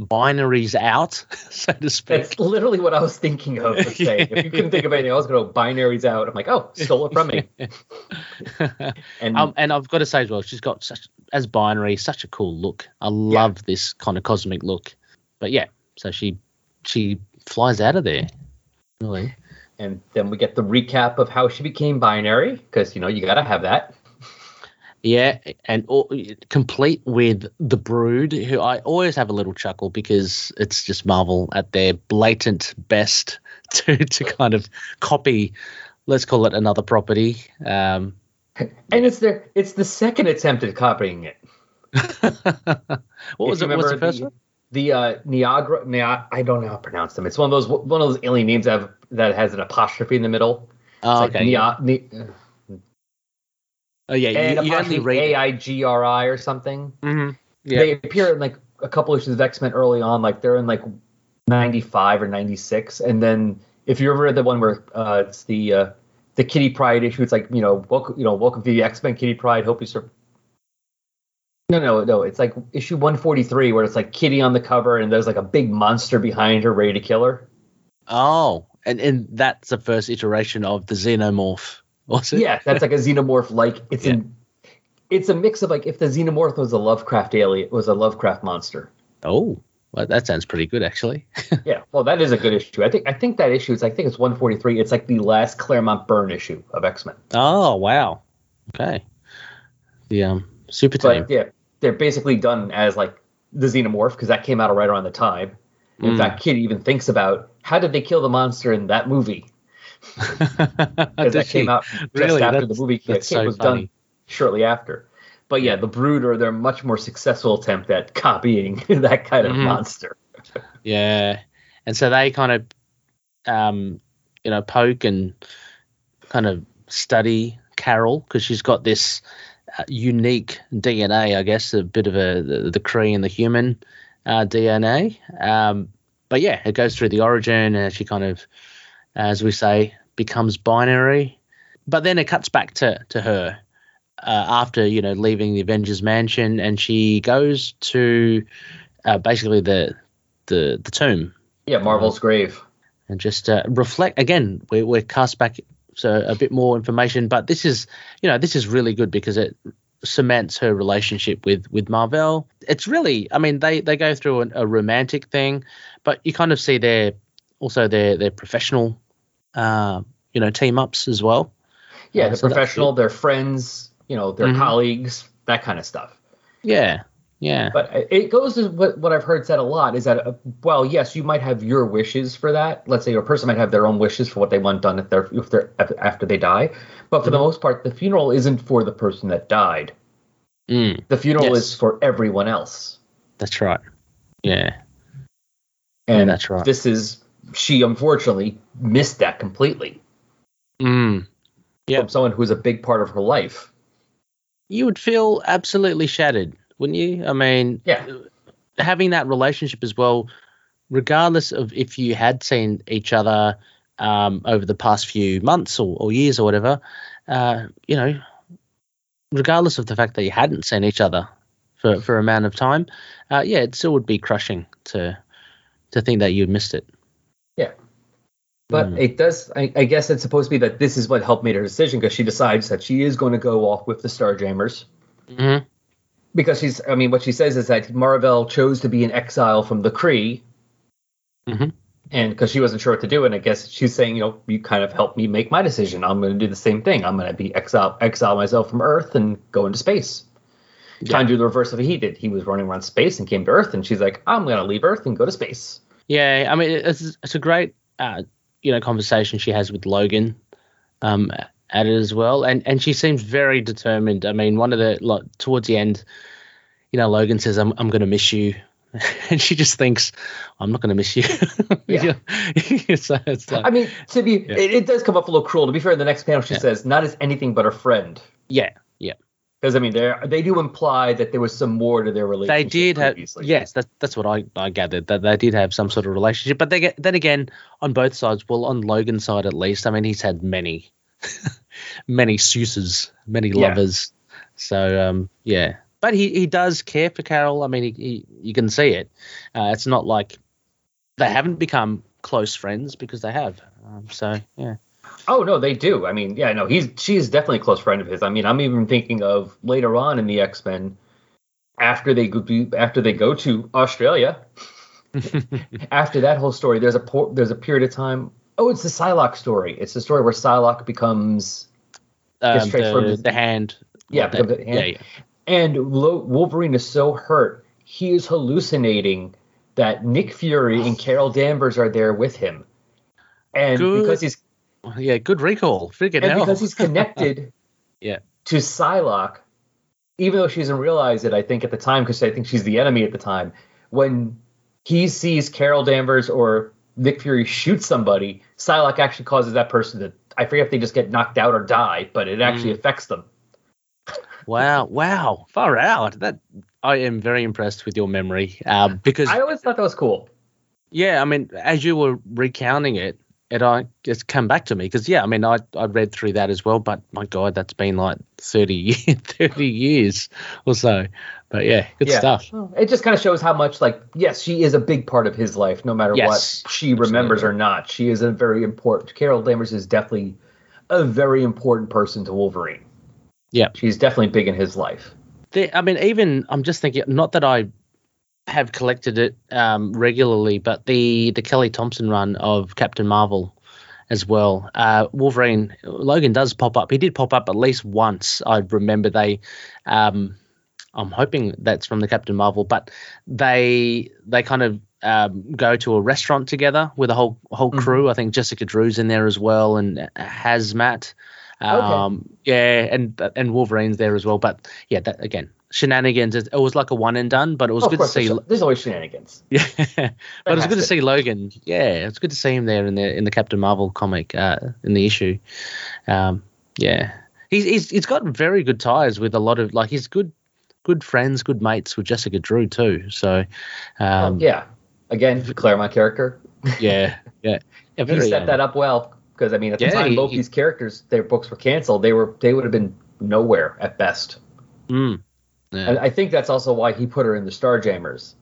binaries out, so to speak. That's literally what I was thinking of to say. If you couldn't think of anything else, go binaries out. I'm like, oh, stole it from me. And um, and I've got to say as well, she's got such as binary, such a cool look. I love this kind of cosmic look. But yeah, so she she flies out of there. Really? and then we get the recap of how she became binary, because you know, you gotta have that. Yeah, and all, complete with the Brood, who I always have a little chuckle because it's just Marvel at their blatant best to to kind of copy. Let's call it another property. Um, And it's their it's the second attempt at copying it. what was it? What's the first the, one? The uh, Niagara, Nia, I don't know how to pronounce them. It's one of those one of those alien names that, have, that has an apostrophe in the middle. Oh, like okay. Nia- Ni- oh, yeah. and You, you apostrophe read. A I G R I or something. Mhm. Yeah. They appear in like a couple issues of X Men early on, like they're in like ninety five or ninety six, and then if you ever read the one where uh, it's the uh, the Kitty Pryde issue, it's like you know welcome you know welcome to the X Men Kitty Pryde. Hope you sur No, no, no. It's like issue one forty three where it's like Kitty on the cover and there's like a big monster behind her ready to kill her. Oh, and and that's the first iteration of the xenomorph. Was it? Yeah, that's like a xenomorph. Like it's in, it's a mix of like if the xenomorph was a Lovecraft alien, it was a Lovecraft monster. Oh, Well, that sounds pretty good, actually. yeah, well, that is a good issue. I think I think that issue is I think it's 143. It's like the last Claremont Byrne issue of X Men. Oh wow. Okay. The um super team. But yeah, they're basically done as like the Xenomorph because that came out right around the time. In Mm. fact, Kid even thinks about how did they kill the monster in that movie because that came out just Really? after the movie so was funny. done shortly after. But yeah, the Brood are their much more successful attempt at copying that kind of Mhm. monster. Yeah, and so they kind of, um, you know, poke and kind of study Carol because she's got this uh, unique DNA, I guess, a bit of a the, the Kree and the human uh, DNA. Um, but yeah, it goes through the origin, and she kind of, as we say, becomes binary. But then it cuts back to to her uh, after you know leaving the Avengers mansion, and she goes to uh, basically the the the tomb Yeah, Marvel's grave. and just uh, reflect again. We're, we're cast back so a bit more information, but this is you know this is really good because it cements her relationship with with Marvel. It's really, I mean, they they go through an, a romantic thing, but you kind of see their also their their professional, uh, you know, team ups as well. Yeah, Uh, they're so professional, they're friends, you know, they're Mhm. colleagues, that kind of stuff. Yeah, yeah, But it goes to what, what I've heard said a lot is that, uh, well, yes, you might have your wishes for that. Let's say a person might have their own wishes for what they want done if they're, if they're after they die. But for the most part, the funeral isn't for the person that died. Mm, The funeral Yes. is for everyone else. that's right. Yeah, And that's right. This is she unfortunately missed that completely mm. Yep. from someone who's a big part of her life. you would feel absolutely shattered, wouldn't you? I mean, Yeah. having that relationship as well, regardless of if you had seen each other um, over the past few months or, or years or whatever, uh, you know, regardless of the fact that you hadn't seen each other for, for a amount of time, uh, yeah, it still would be crushing to to think that you missed it. Yeah. But Mm. it does, I, I guess it's supposed to be that this is what helped made her decision because she decides that she is going to go off with the Starjammers. Mm-hmm. Because she's, I mean, what she says is that Marvel chose to be in exile from the Kree. Mhm. And because she wasn't sure what to do, and I guess she's saying, you know, you kind of helped me make my decision. I'm going to do the same thing. I'm going to be exile, exile myself from Earth and go into space. Trying to do the reverse of what he did. He was running around space and came to Earth, and she's like, I'm going to leave Earth and go to space. Yeah, I mean, it's it's a great uh, you know conversation she has with Logan um, at it as well, and and she seems very determined. I mean, one of the like, towards the end, you know, Logan says, "I'm I'm going to miss you." And she just thinks, "I'm not going to miss you." Yeah. so it's like, I mean, to be, it, it does come up a little cruel. To be fair, in the next panel, she Yeah. says, not as anything but a friend. yeah, yeah. Because, I mean, they they do imply that there was some more to their relationship. They did have yes, that's that's what I, I gathered that they did have some sort of relationship. But they get then again on both sides. Well, on Logan's side at least, I mean, he's had many, many suitors, many Yeah. lovers. So um, yeah, but he, he does care for Carol. I mean, he, he you can see it. Uh, it's not like they haven't become close friends because they have. Um, so yeah, Oh, no, they do. I mean, yeah, no, he's she is definitely a close friend of his. I mean, I'm even thinking of later on in the X Men, after they go to, after they go to Australia, after that whole story, there's a por- there's a period of time. Oh, it's the Psylocke story. It's the story where Psylocke becomes um, the, the hand. Yeah, the- the hand. yeah, yeah. And Lo- Wolverine is so hurt, he is hallucinating that Nick Fury and Carol Danvers are there with him. And Good. because he's Yeah, good recall. Freaking and hell. because he's connected Yeah. to Psylocke, even though she doesn't realize it, I think at the time, because I think she's the enemy at the time, when he sees Carol Danvers or Nick Fury shoot somebody, Psylocke actually causes that person to I forget if they just get knocked out or die, but it actually Mm. affects them. Wow, wow, far out. That I am very impressed with your memory. Um, because I always thought that was cool. yeah, I mean, as you were recounting it, it I just come back to me because yeah, I mean, I I read through that as well, but my God, that's been like 30 years, 30 years or so. But yeah, good Yeah. stuff. It just kind of shows how much, like, yes, she is a big part of his life, no matter Yes, what she remembers or not. She is a very important. Carol Danvers is definitely a very important person to Wolverine. Yeah. she's definitely big in his life. There, I mean, even I'm just thinking, not that I have collected it um, regularly, but the the Kelly Thompson run of Captain Marvel as well. Uh, Wolverine Logan does pop up. He did pop up at least once. I remember they. Um, I'm hoping that's from the Captain Marvel, but they they kind of um, go to a restaurant together with a whole whole crew. I think Jessica Drew's in there as well, and Hazmat. Um, Yeah, and and Wolverine's there as well. But yeah, that again, shenanigans. It, it was like a one and done, but it was Of good to see. there's, there's always shenanigans. Yeah, but it was good to see Logan. Yeah, it's good to see him there in the in the Captain Marvel comic uh, in the issue. Um, yeah, he's, he's he's got very good ties with a lot of like he's good good friends, good mates with Jessica Drew too. So, um, yeah. Again, Claremont character. yeah, yeah, yeah. He set that up well because I mean, at the Yeah, time both he- these characters, their books were canceled. They were they would have been nowhere at best. Mm, yeah. And I think that's also why he put her in the Starjammers.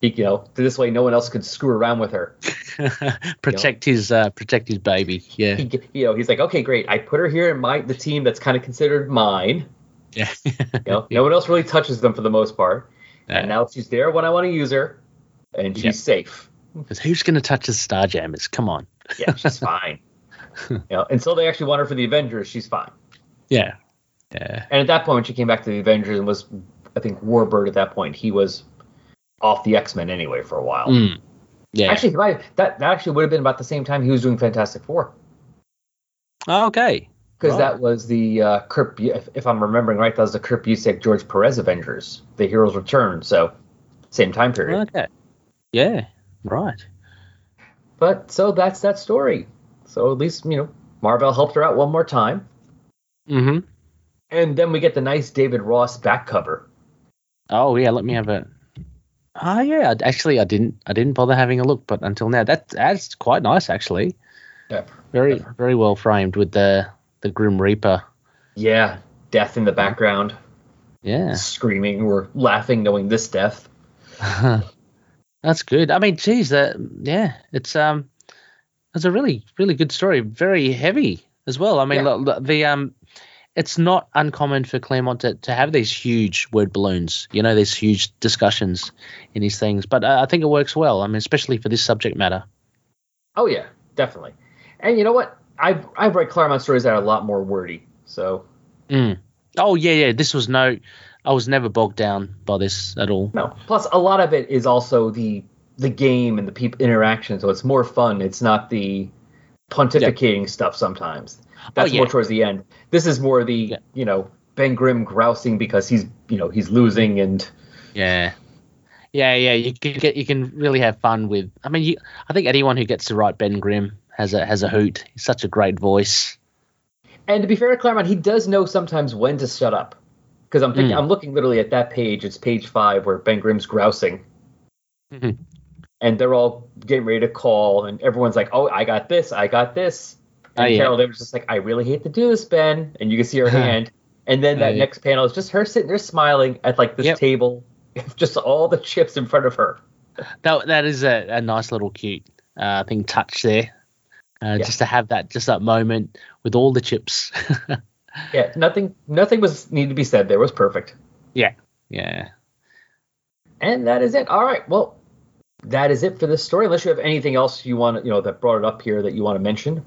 He, you know, this way no one else could screw around with her. protect his uh, protect his baby. Yeah, He, you know, he's like, okay, great. I put her here in my the team that's kind of considered mine. yeah. You know, no one else really touches them for the most part. Yeah. And now she's there when I want to use her, and she's safe. 'Cause who's going to touch his Starjammers? Come on. Yeah, she's fine. you know, until they actually want her for the Avengers, she's fine. Yeah, yeah, And at that point, when she came back to the Avengers and was, I think, Warbird at that point, he was off the X Men anyway for a while. Mm. yeah. Actually, that that actually would have been about the same time he was doing Fantastic Four, Oh, okay. because that was the uh, Kurt. If, if I'm remembering right, that was the Kurt Busiek, George Perez Avengers, the Heroes Return. So, same time period. Okay. Yeah. Right. But so that's that story. So at least you know Marvel helped her out one more time, Mm-hmm. And then we get the nice David Ross back cover. Oh yeah. Let me have a. Oh yeah. Actually, I didn't. I didn't bother having a look, but until now, that that's quite nice actually. Yeah. Very very well framed with the the Grim Reaper. Yeah, death in the background, Yeah. screaming or laughing, knowing this death. That's good. I mean, geez, that yeah, it's um, it's a really really good story. Very heavy as well. I mean, Yeah. look, the um, it's not uncommon for Claremont to, to have these huge word balloons. You know, these huge discussions in these things. But uh, I think it works well. I mean, especially for this subject matter. Oh yeah, definitely. And you know what? I've I've read Claremont stories that are a lot more wordy. So Mm. Oh yeah, yeah. This was no, I was never bogged down by this at all. no. Plus, a lot of it is also the the game and the people interaction. So it's more fun. It's not the pontificating stuff sometimes. That's Oh, yeah. more towards the end. This is more the Yeah. you know Ben Grimm grousing because he's you know he's losing and Yeah. Yeah, yeah, you can get you can really have fun with. I mean, you, I think anyone who gets to write Ben Grimm has a has a hoot. He's such a great voice. And to be fair to Claremont, he does know sometimes when to shut up. Because I'm thinking, Mm. I'm looking literally at that page. It's page five where Ben Grimm's grousing, Mhm. and they're all getting ready to call, and everyone's like, "Oh, I got this, I got this." And Oh, yeah. Carol Danvers just like, "I really hate to do this, Ben," and you can see her hand. And then that Oh, yeah. next panel is just her sitting there smiling at like this Yep. table, just all the chips in front of her. That that is a, a nice little cute uh, thing touch there. Uh, Yeah. Just to have that just that moment with all the chips. Yeah, nothing, nothing was need to be said. There was perfect. yeah, yeah. And that is it. All right. Well, that is it for this story. Unless you have anything else you want, you know, that brought it up here that you want to mention.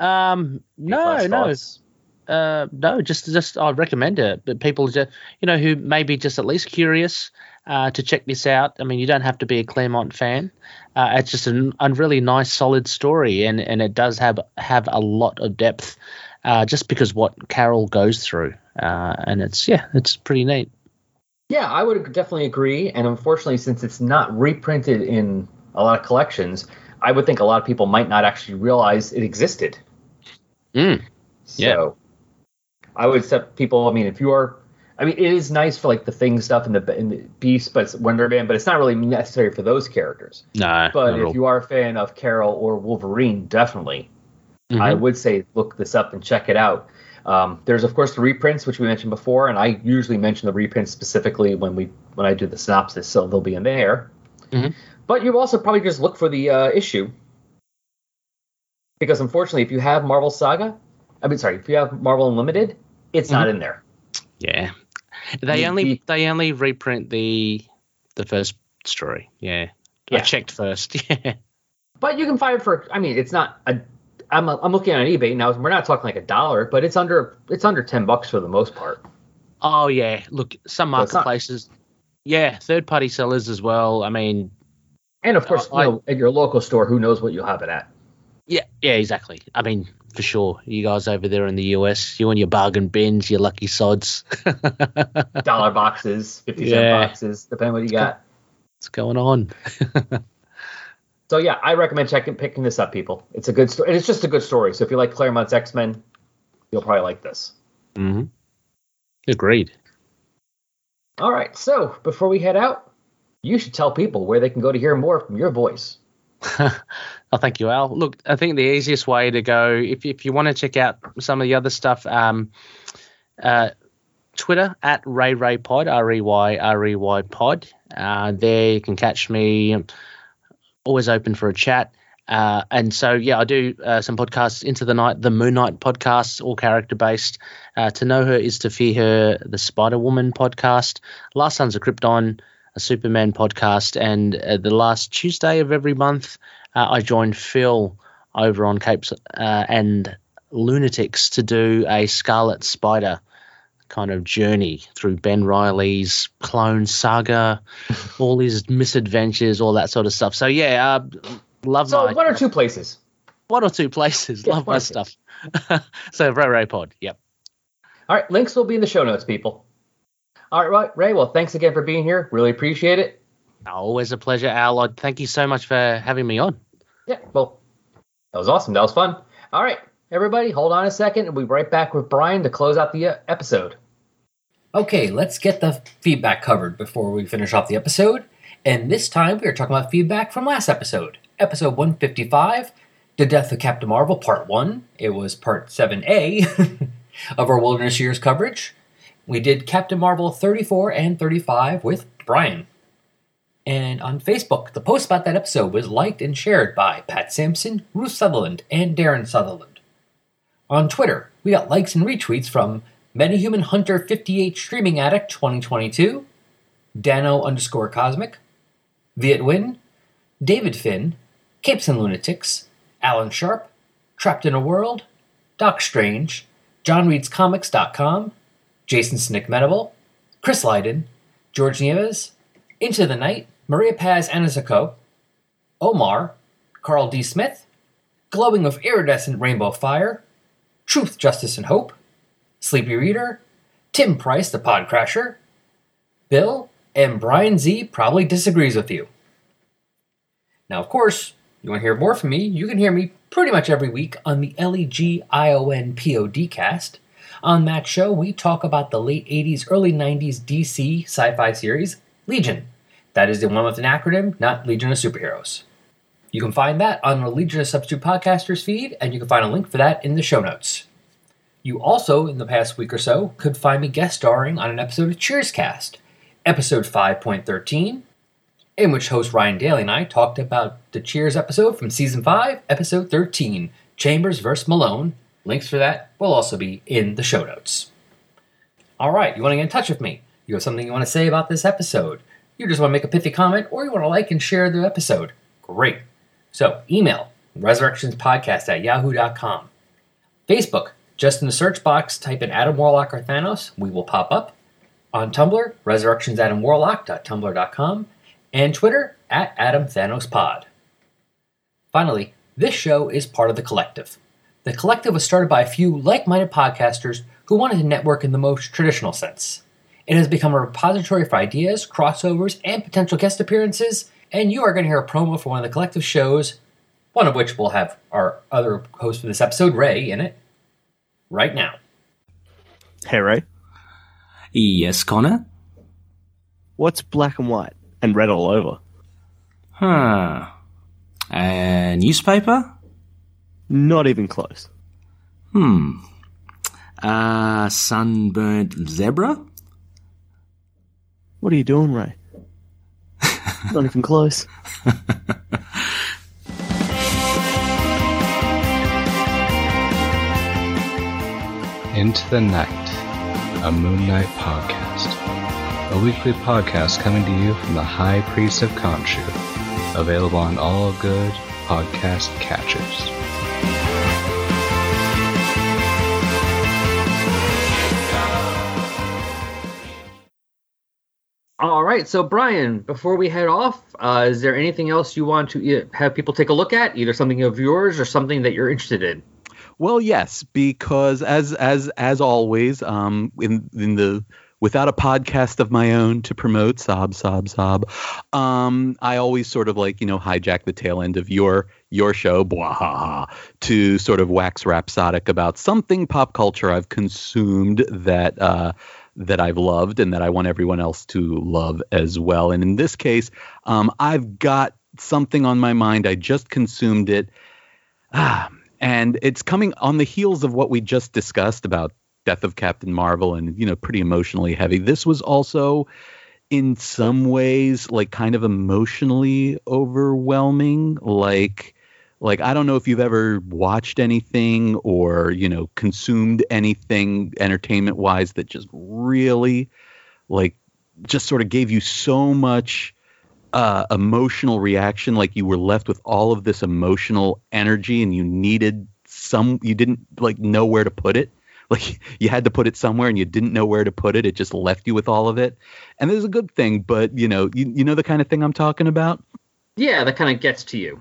Um, no, no. thoughts? uh, no, just just I recommend it. But people, just, you know, who may be just at least curious uh, to check this out. I mean, you don't have to be a Claremont fan. Uh, it's just a, a really nice, solid story, and, and it does have have a lot of depth, uh, just because what Carol goes through, uh, and it's yeah, it's pretty neat. Yeah, I would definitely agree. And unfortunately, since it's not reprinted in a lot of collections, I would think a lot of people might not actually realize it existed. Mm. Yeah. So I would accept people. I mean, if you are, I mean, it is nice for like the thing stuff and the, and the Beast, but it's Wonder Man, but it's not really necessary for those characters. No, But if you are a fan of Carol or Wolverine, definitely, Mhm. I would say look this up and check it out. Um, there's of course the reprints, which we mentioned before, and I usually mention the reprints specifically when we when I do the synopsis, so they'll be in there. Mhm. But you also probably just look for the uh, issue because unfortunately, if you have Marvel Saga, I mean, sorry, if you have Marvel Unlimited, it's not mm-hmm. in there. Yeah, they The- only the- they only reprint the the first story. Yeah. Yeah. I checked first. Yeah. But you can find it for. I mean, it's not a. I'm I'm looking on eBay now. We're not talking like a dollar, but it's under it's under ten bucks for the most part. Oh yeah. Look, some So marketplaces. Yeah, third party sellers as well. I mean, And of course, you know, at your local store, who knows what you'll have it at? Yeah, exactly. I mean, for sure. You guys over there in the US, you and your bargain bins, your lucky sods. Dollar boxes, fifty cent Yeah. boxes, depending what you got. What's going on? So yeah, I recommend checking picking this up, people. It's a good story. It's just a good story. So if you like Claremont's X Men, you'll probably like this. hmm Agreed. All right. So before we head out, you should tell people where they can go to hear more from your voice. oh, thank you, Al. Look, I think the easiest way to go, if if you want to check out some of the other stuff, um, uh, Twitter at Rey Rey Pod, R E Y R E Y Pod. Uh, there you can catch me. Always open for a chat. Uh, and so, yeah, I do uh, some podcasts into the night, the Moon Knight podcasts, all character based. Uh, to know her is to fear her, the Spider Woman podcast, Last Sons of Krypton, a Superman podcast, and uh, the last Tuesday of every month, uh, I joined Phil over on Capes uh, and Lunatics to do a Scarlet Spider kind of journey through Ben Reilly's clone saga, all his misadventures, all that sort of stuff. So yeah, uh, love So my one or two places. one or two places. Yeah, love my stuff. so Rey Rey Pod, yep. All right. Links will be in the show notes, people. All right, right, Ray. Well, thanks again for being here. Really appreciate it. Always a pleasure, Al. I- Thank you so much for having me on. Yeah. Well, that was awesome. That was fun. All right, everybody, hold on a second, and we'll be right back with Brian to close out the uh, episode. Okay, let's get the feedback covered before we finish off the episode. And this time we are talking about feedback from last episode, episode 155, The Death of Captain Marvel, Part 1. It was Part 7A of our Wilderness Years coverage. We did Captain Marvel 34 and 35 with Brian. And on Facebook, the post about that episode was liked and shared by Pat Sampson, Ruth Sutherland, and Darren Sutherland. On Twitter, we got likes and retweets from Metahuman Hunter 58 Streaming Addict 2022, Dano underscore Cosmic, Viet Win, David Finn, Capes and Lunatics, Alan Sharp, Trapped in a World, Doc Strange, JohnReadsComics.com, Jason Snick Medable, Chris Lydon, George Nieves, Into the Night, Maria Paz Anizuko, Omar, Carl D. Smith, Glowing of Iridescent Rainbow Fire, Truth, Justice, and Hope, Sleepy Reader, Tim Price, the Podcrasher, Bill, and Brian Z probably disagrees with you. Now, of course, you want to hear more from me, you can hear me pretty much every week on the E LEGION podcast. On that show, we talk about the late 80s, early 90s DC sci fi series, Legion. That is the one with an acronym, not Legion of Superheroes. You can find that on the Legion of Substitute Podcasters feed, and you can find a link for that in the show notes. You also, in the past week or so, could find me guest starring on an episode of Cheerscast, episode 5.13, in which host Ryan Daly and I talked about the Cheers episode from season 5, episode 13, Chambers vs. Malone. Links for that will also be in the show notes. All right, you want to get in touch with me? You have something you want to say about this episode? You just want to make a pithy comment, or you want to like and share the episode? Great. So, email resurrectionspodcast at yahoo.com. Facebook, just in the search box, type in Adam Warlock or Thanos. We will pop up. On Tumblr, resurrectionsadamwarlock.tumblr.com. And Twitter, at AdamThanosPod. Finally, this show is part of The Collective. The Collective was started by a few like minded podcasters who wanted to network in the most traditional sense. It has become a repository for ideas, crossovers, and potential guest appearances, and you are going to hear a promo for one of the Collective shows, one of which will have our other host for this episode, Ray, in it, right now. Hey, Ray. Yes, Connor? What's black and white and red all over? Huh. A newspaper? Not even close. Hmm. A sunburnt zebra? What are you doing, Ray? Not even close. Into the Night, a Moon Knight podcast. a weekly podcast coming to you from the High Priest of Khonshu, available on all good podcast catchers. All right, so Brian, before we head off, uh, is there anything else you want to have people take a look at, either something of yours or something that you're interested in? Well, yes, because as as as always, um, in in the without a podcast of my own to promote, sob, sob, sob, um, I always sort of like you know hijack the tail end of your your show, blah, to sort of wax rhapsodic about something pop culture I've consumed that. Uh, that I've loved and that I want everyone else to love as well. And in this case, um, I've got something on my mind. I just consumed it. Ah, and it's coming on the heels of what we just discussed about Death of Captain Marvel and, you know, pretty emotionally heavy. This was also in some ways like kind of emotionally overwhelming. Like, like I don't know if you've ever watched anything or you know consumed anything entertainment wise that just really like just sort of gave you so much uh, emotional reaction like you were left with all of this emotional energy and you needed some you didn't like know where to put it. Like you had to put it somewhere and you didn't know where to put it. It just left you with all of it. And there's a good thing but you know you, you know the kind of thing i'm talking about? Yeah that kind of gets to you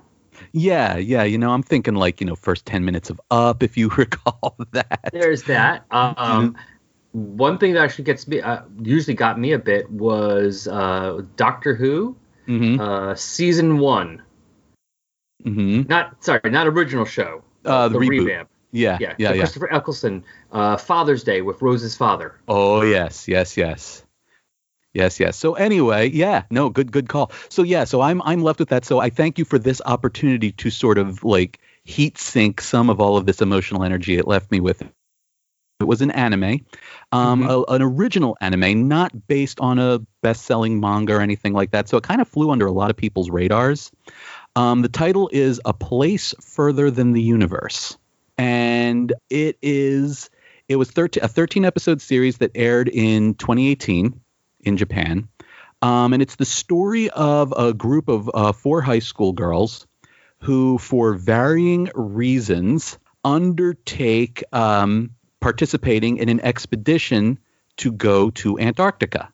yeah, yeah. You know, I'm thinking like, you know, first 10 minutes of Up, if you recall that. There's that. Um, one thing that actually gets me, uh, usually got me a bit was uh, Doctor Who, mm-hmm. uh, season one. Mm-hmm. Not, sorry, not original show. Uh, the, the reboot. revamp. Yeah, Yeah, yeah, so yeah. Christopher Eccleston, uh, Father's Day with Rose's father. Oh, yes, yes, yes. Yes, yes. So anyway, yeah, no, good, good call. So yeah, so I'm I'm left with that. So I thank you for this opportunity to sort of like heat sink some of all of this emotional energy it left me with. It was an anime, um, a- an original anime, not based on a best-selling manga or anything like that. So it kind of flew under a lot of people's radars. Um, the title is A Place Further Than the Universe, and it is it was 13, a 13 episode series that aired in 2018 in Japan. Um, and it's the story of a group of uh, four high school girls who, for varying reasons, undertake um, participating in an expedition to go to Antarctica.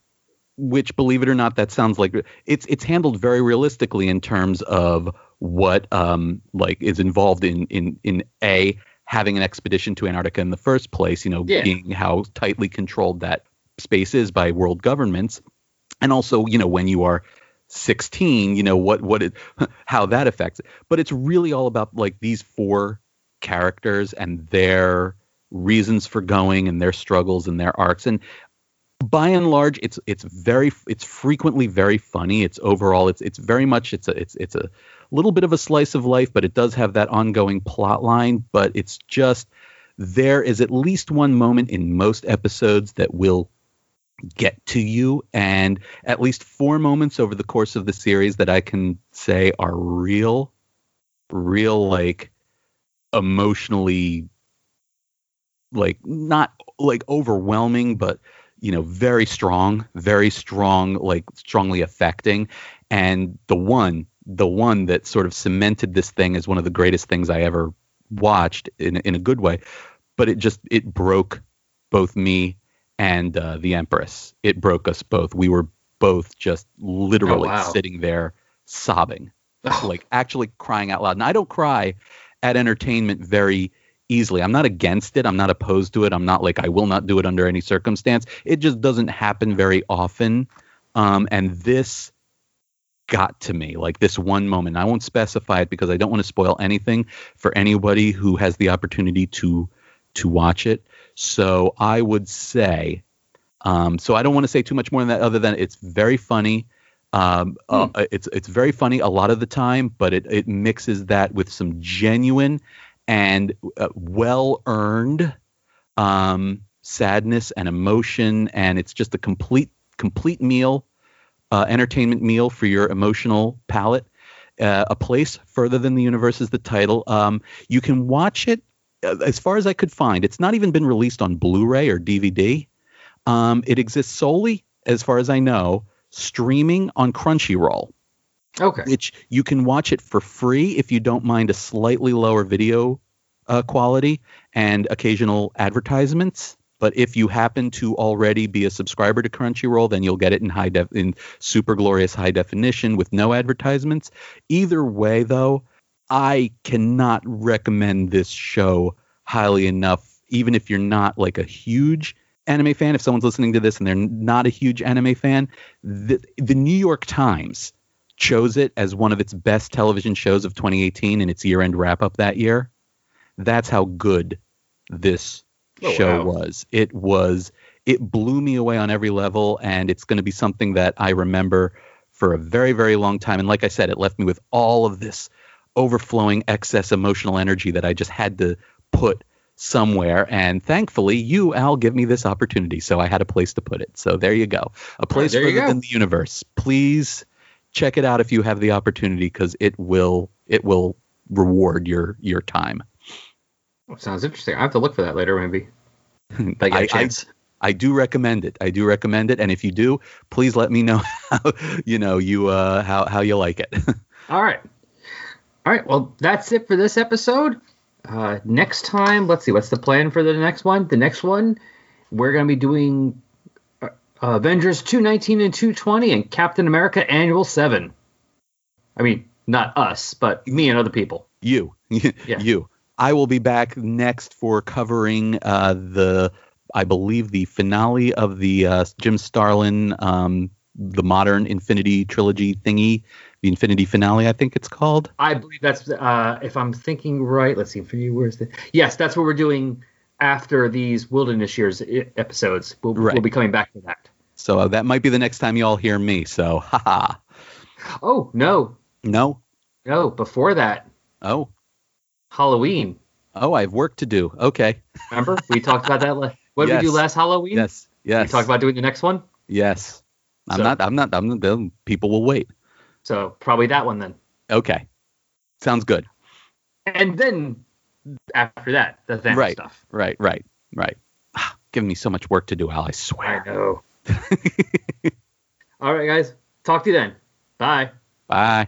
Which, believe it or not, that sounds like it's it's handled very realistically in terms of what um, like is involved in in in a having an expedition to Antarctica in the first place. You know, Yeah. being how tightly controlled that space is by world governments. And also you know when you are 16 you know what what it how that affects it. But it's really all about like these four characters and their reasons for going and their struggles and their arcs. And by and large it's it's very it's frequently very funny. It's overall it's it's very much it's a it's it's a little bit of a slice of life but it does have that ongoing plot line. But it's just there is at least one moment in most episodes that will get to you and at least four moments over the course of the series that I can say are real real like emotionally like not like overwhelming but you know very strong very strong like strongly affecting. And the one the one that sort of cemented this thing as one of the greatest things I ever watched in in a good way but it just it broke both me and uh, the Empress. It broke us both. We were both just literally Oh, wow. sitting there sobbing, like actually crying out loud. And I don't cry at entertainment very easily. I'm not against it. I'm not opposed to it. I'm not like I will not do it under any circumstance. It just doesn't happen very often. Um, and this got to me like this one moment. I won't specify it because I don't want to spoil anything for anybody who has the opportunity to to watch it. So I would say, um, so I don't want to say too much more than that, other than it's very funny. Um, uh, it's it's very funny a lot of the time, but it it mixes that with some genuine and uh, well earned um, sadness and emotion, and it's just a complete complete meal, uh, entertainment meal for your emotional palate. Uh, a place further than the universe is the title. Um, you can watch it as far as I could find. It's not even been released on Blu-ray or DVD. Um, it exists solely as far as I know, streaming on Crunchyroll. Okay. Which you can watch it for free if you don't mind a slightly lower video uh, quality and occasional advertisements. But if you happen to already be a subscriber to Crunchyroll, then you'll get it in high def in super glorious high definition with no advertisements. Either way, though, I cannot recommend this show highly enough. Even if you're not like a huge anime fan, if someone's listening to this and they're not a huge anime fan, the, the New York Times chose it as one of its best television shows of 2018 in its year-end wrap-up that year. That's how good this Oh, show wow. was. It was it blew me away on every level and it's going to be something that I remember for a very very long time and like I said it left me with all of this overflowing excess emotional energy that I just had to put somewhere and thankfully you Al give me this opportunity so I had a place to put it. So there you go. A place you further than the universe. Please check it out if you have the opportunity cuz it will it will reward your your time. Sounds interesting. I have to look for that later, maybe. I I- I-. I do recommend it. I do recommend it, and if you do, please let me know how you know you uh, how how you like it. All right. All right. Well, that's it for this episode. Uh, next time, let's see. What's the plan for the next one? The next one, we're going to be doing uh, Avengers 219 and 220 and Captain America Annual 7. I mean, not us, but me and other people. you, you. I will be back next for covering uh, the, I believe the finale of the uh, Jim Starlin, um, the modern Infinity trilogy thingy, the Infinity finale, I think it's called. I believe that's, uh, if I'm thinking right, let's see, for you, where's the. Yes, that's what we're doing after these Wilderness Years episodes. We'll, Right. we'll be coming back to that. So uh, that might be the next time you all hear me. So, haha. Oh, no. No. No, before that, Oh. Halloween. Oh, I have work to do. Okay. Remember we talked about that. la- What did we do last Halloween? Yes. Yes. We talked about doing the next one. Yes. I'm So- not. I'm not. I'm. People will wait. So probably that one then. Okay. Sounds good. And then after that, the Thanos right. stuff. Right. Right. Right. Ah, Giving me so much work to do, Al. I swear. I know. All right, guys. Talk to you then. Bye. Bye.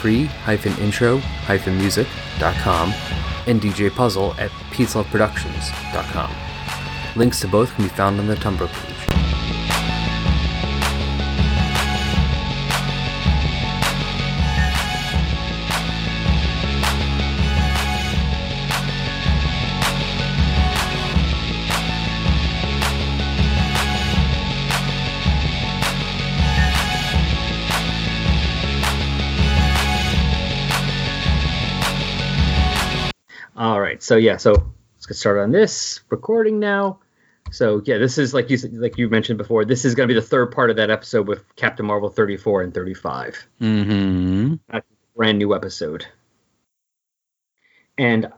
free-intro-music.com and DJ Puzzle at peaceloveproductions.com. Links to both can be found on the Tumblr page. So yeah. So let's get started on this recording now. So yeah, this is like you said- like you mentioned before. This is going to be the third part of that episode with Captain Marvel 34 and 35. Mm-hmm. That's a brand new episode. And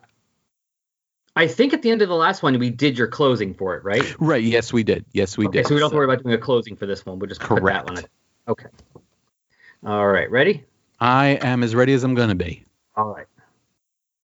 I think at the end of the last one, we did your closing for it, right? Right. Yes, we did. Yes, we okay, did. so we don't to worry about doing a closing for this one. We'll just put that one. in. Okay. All right. Ready? I am as ready as I'm going to be.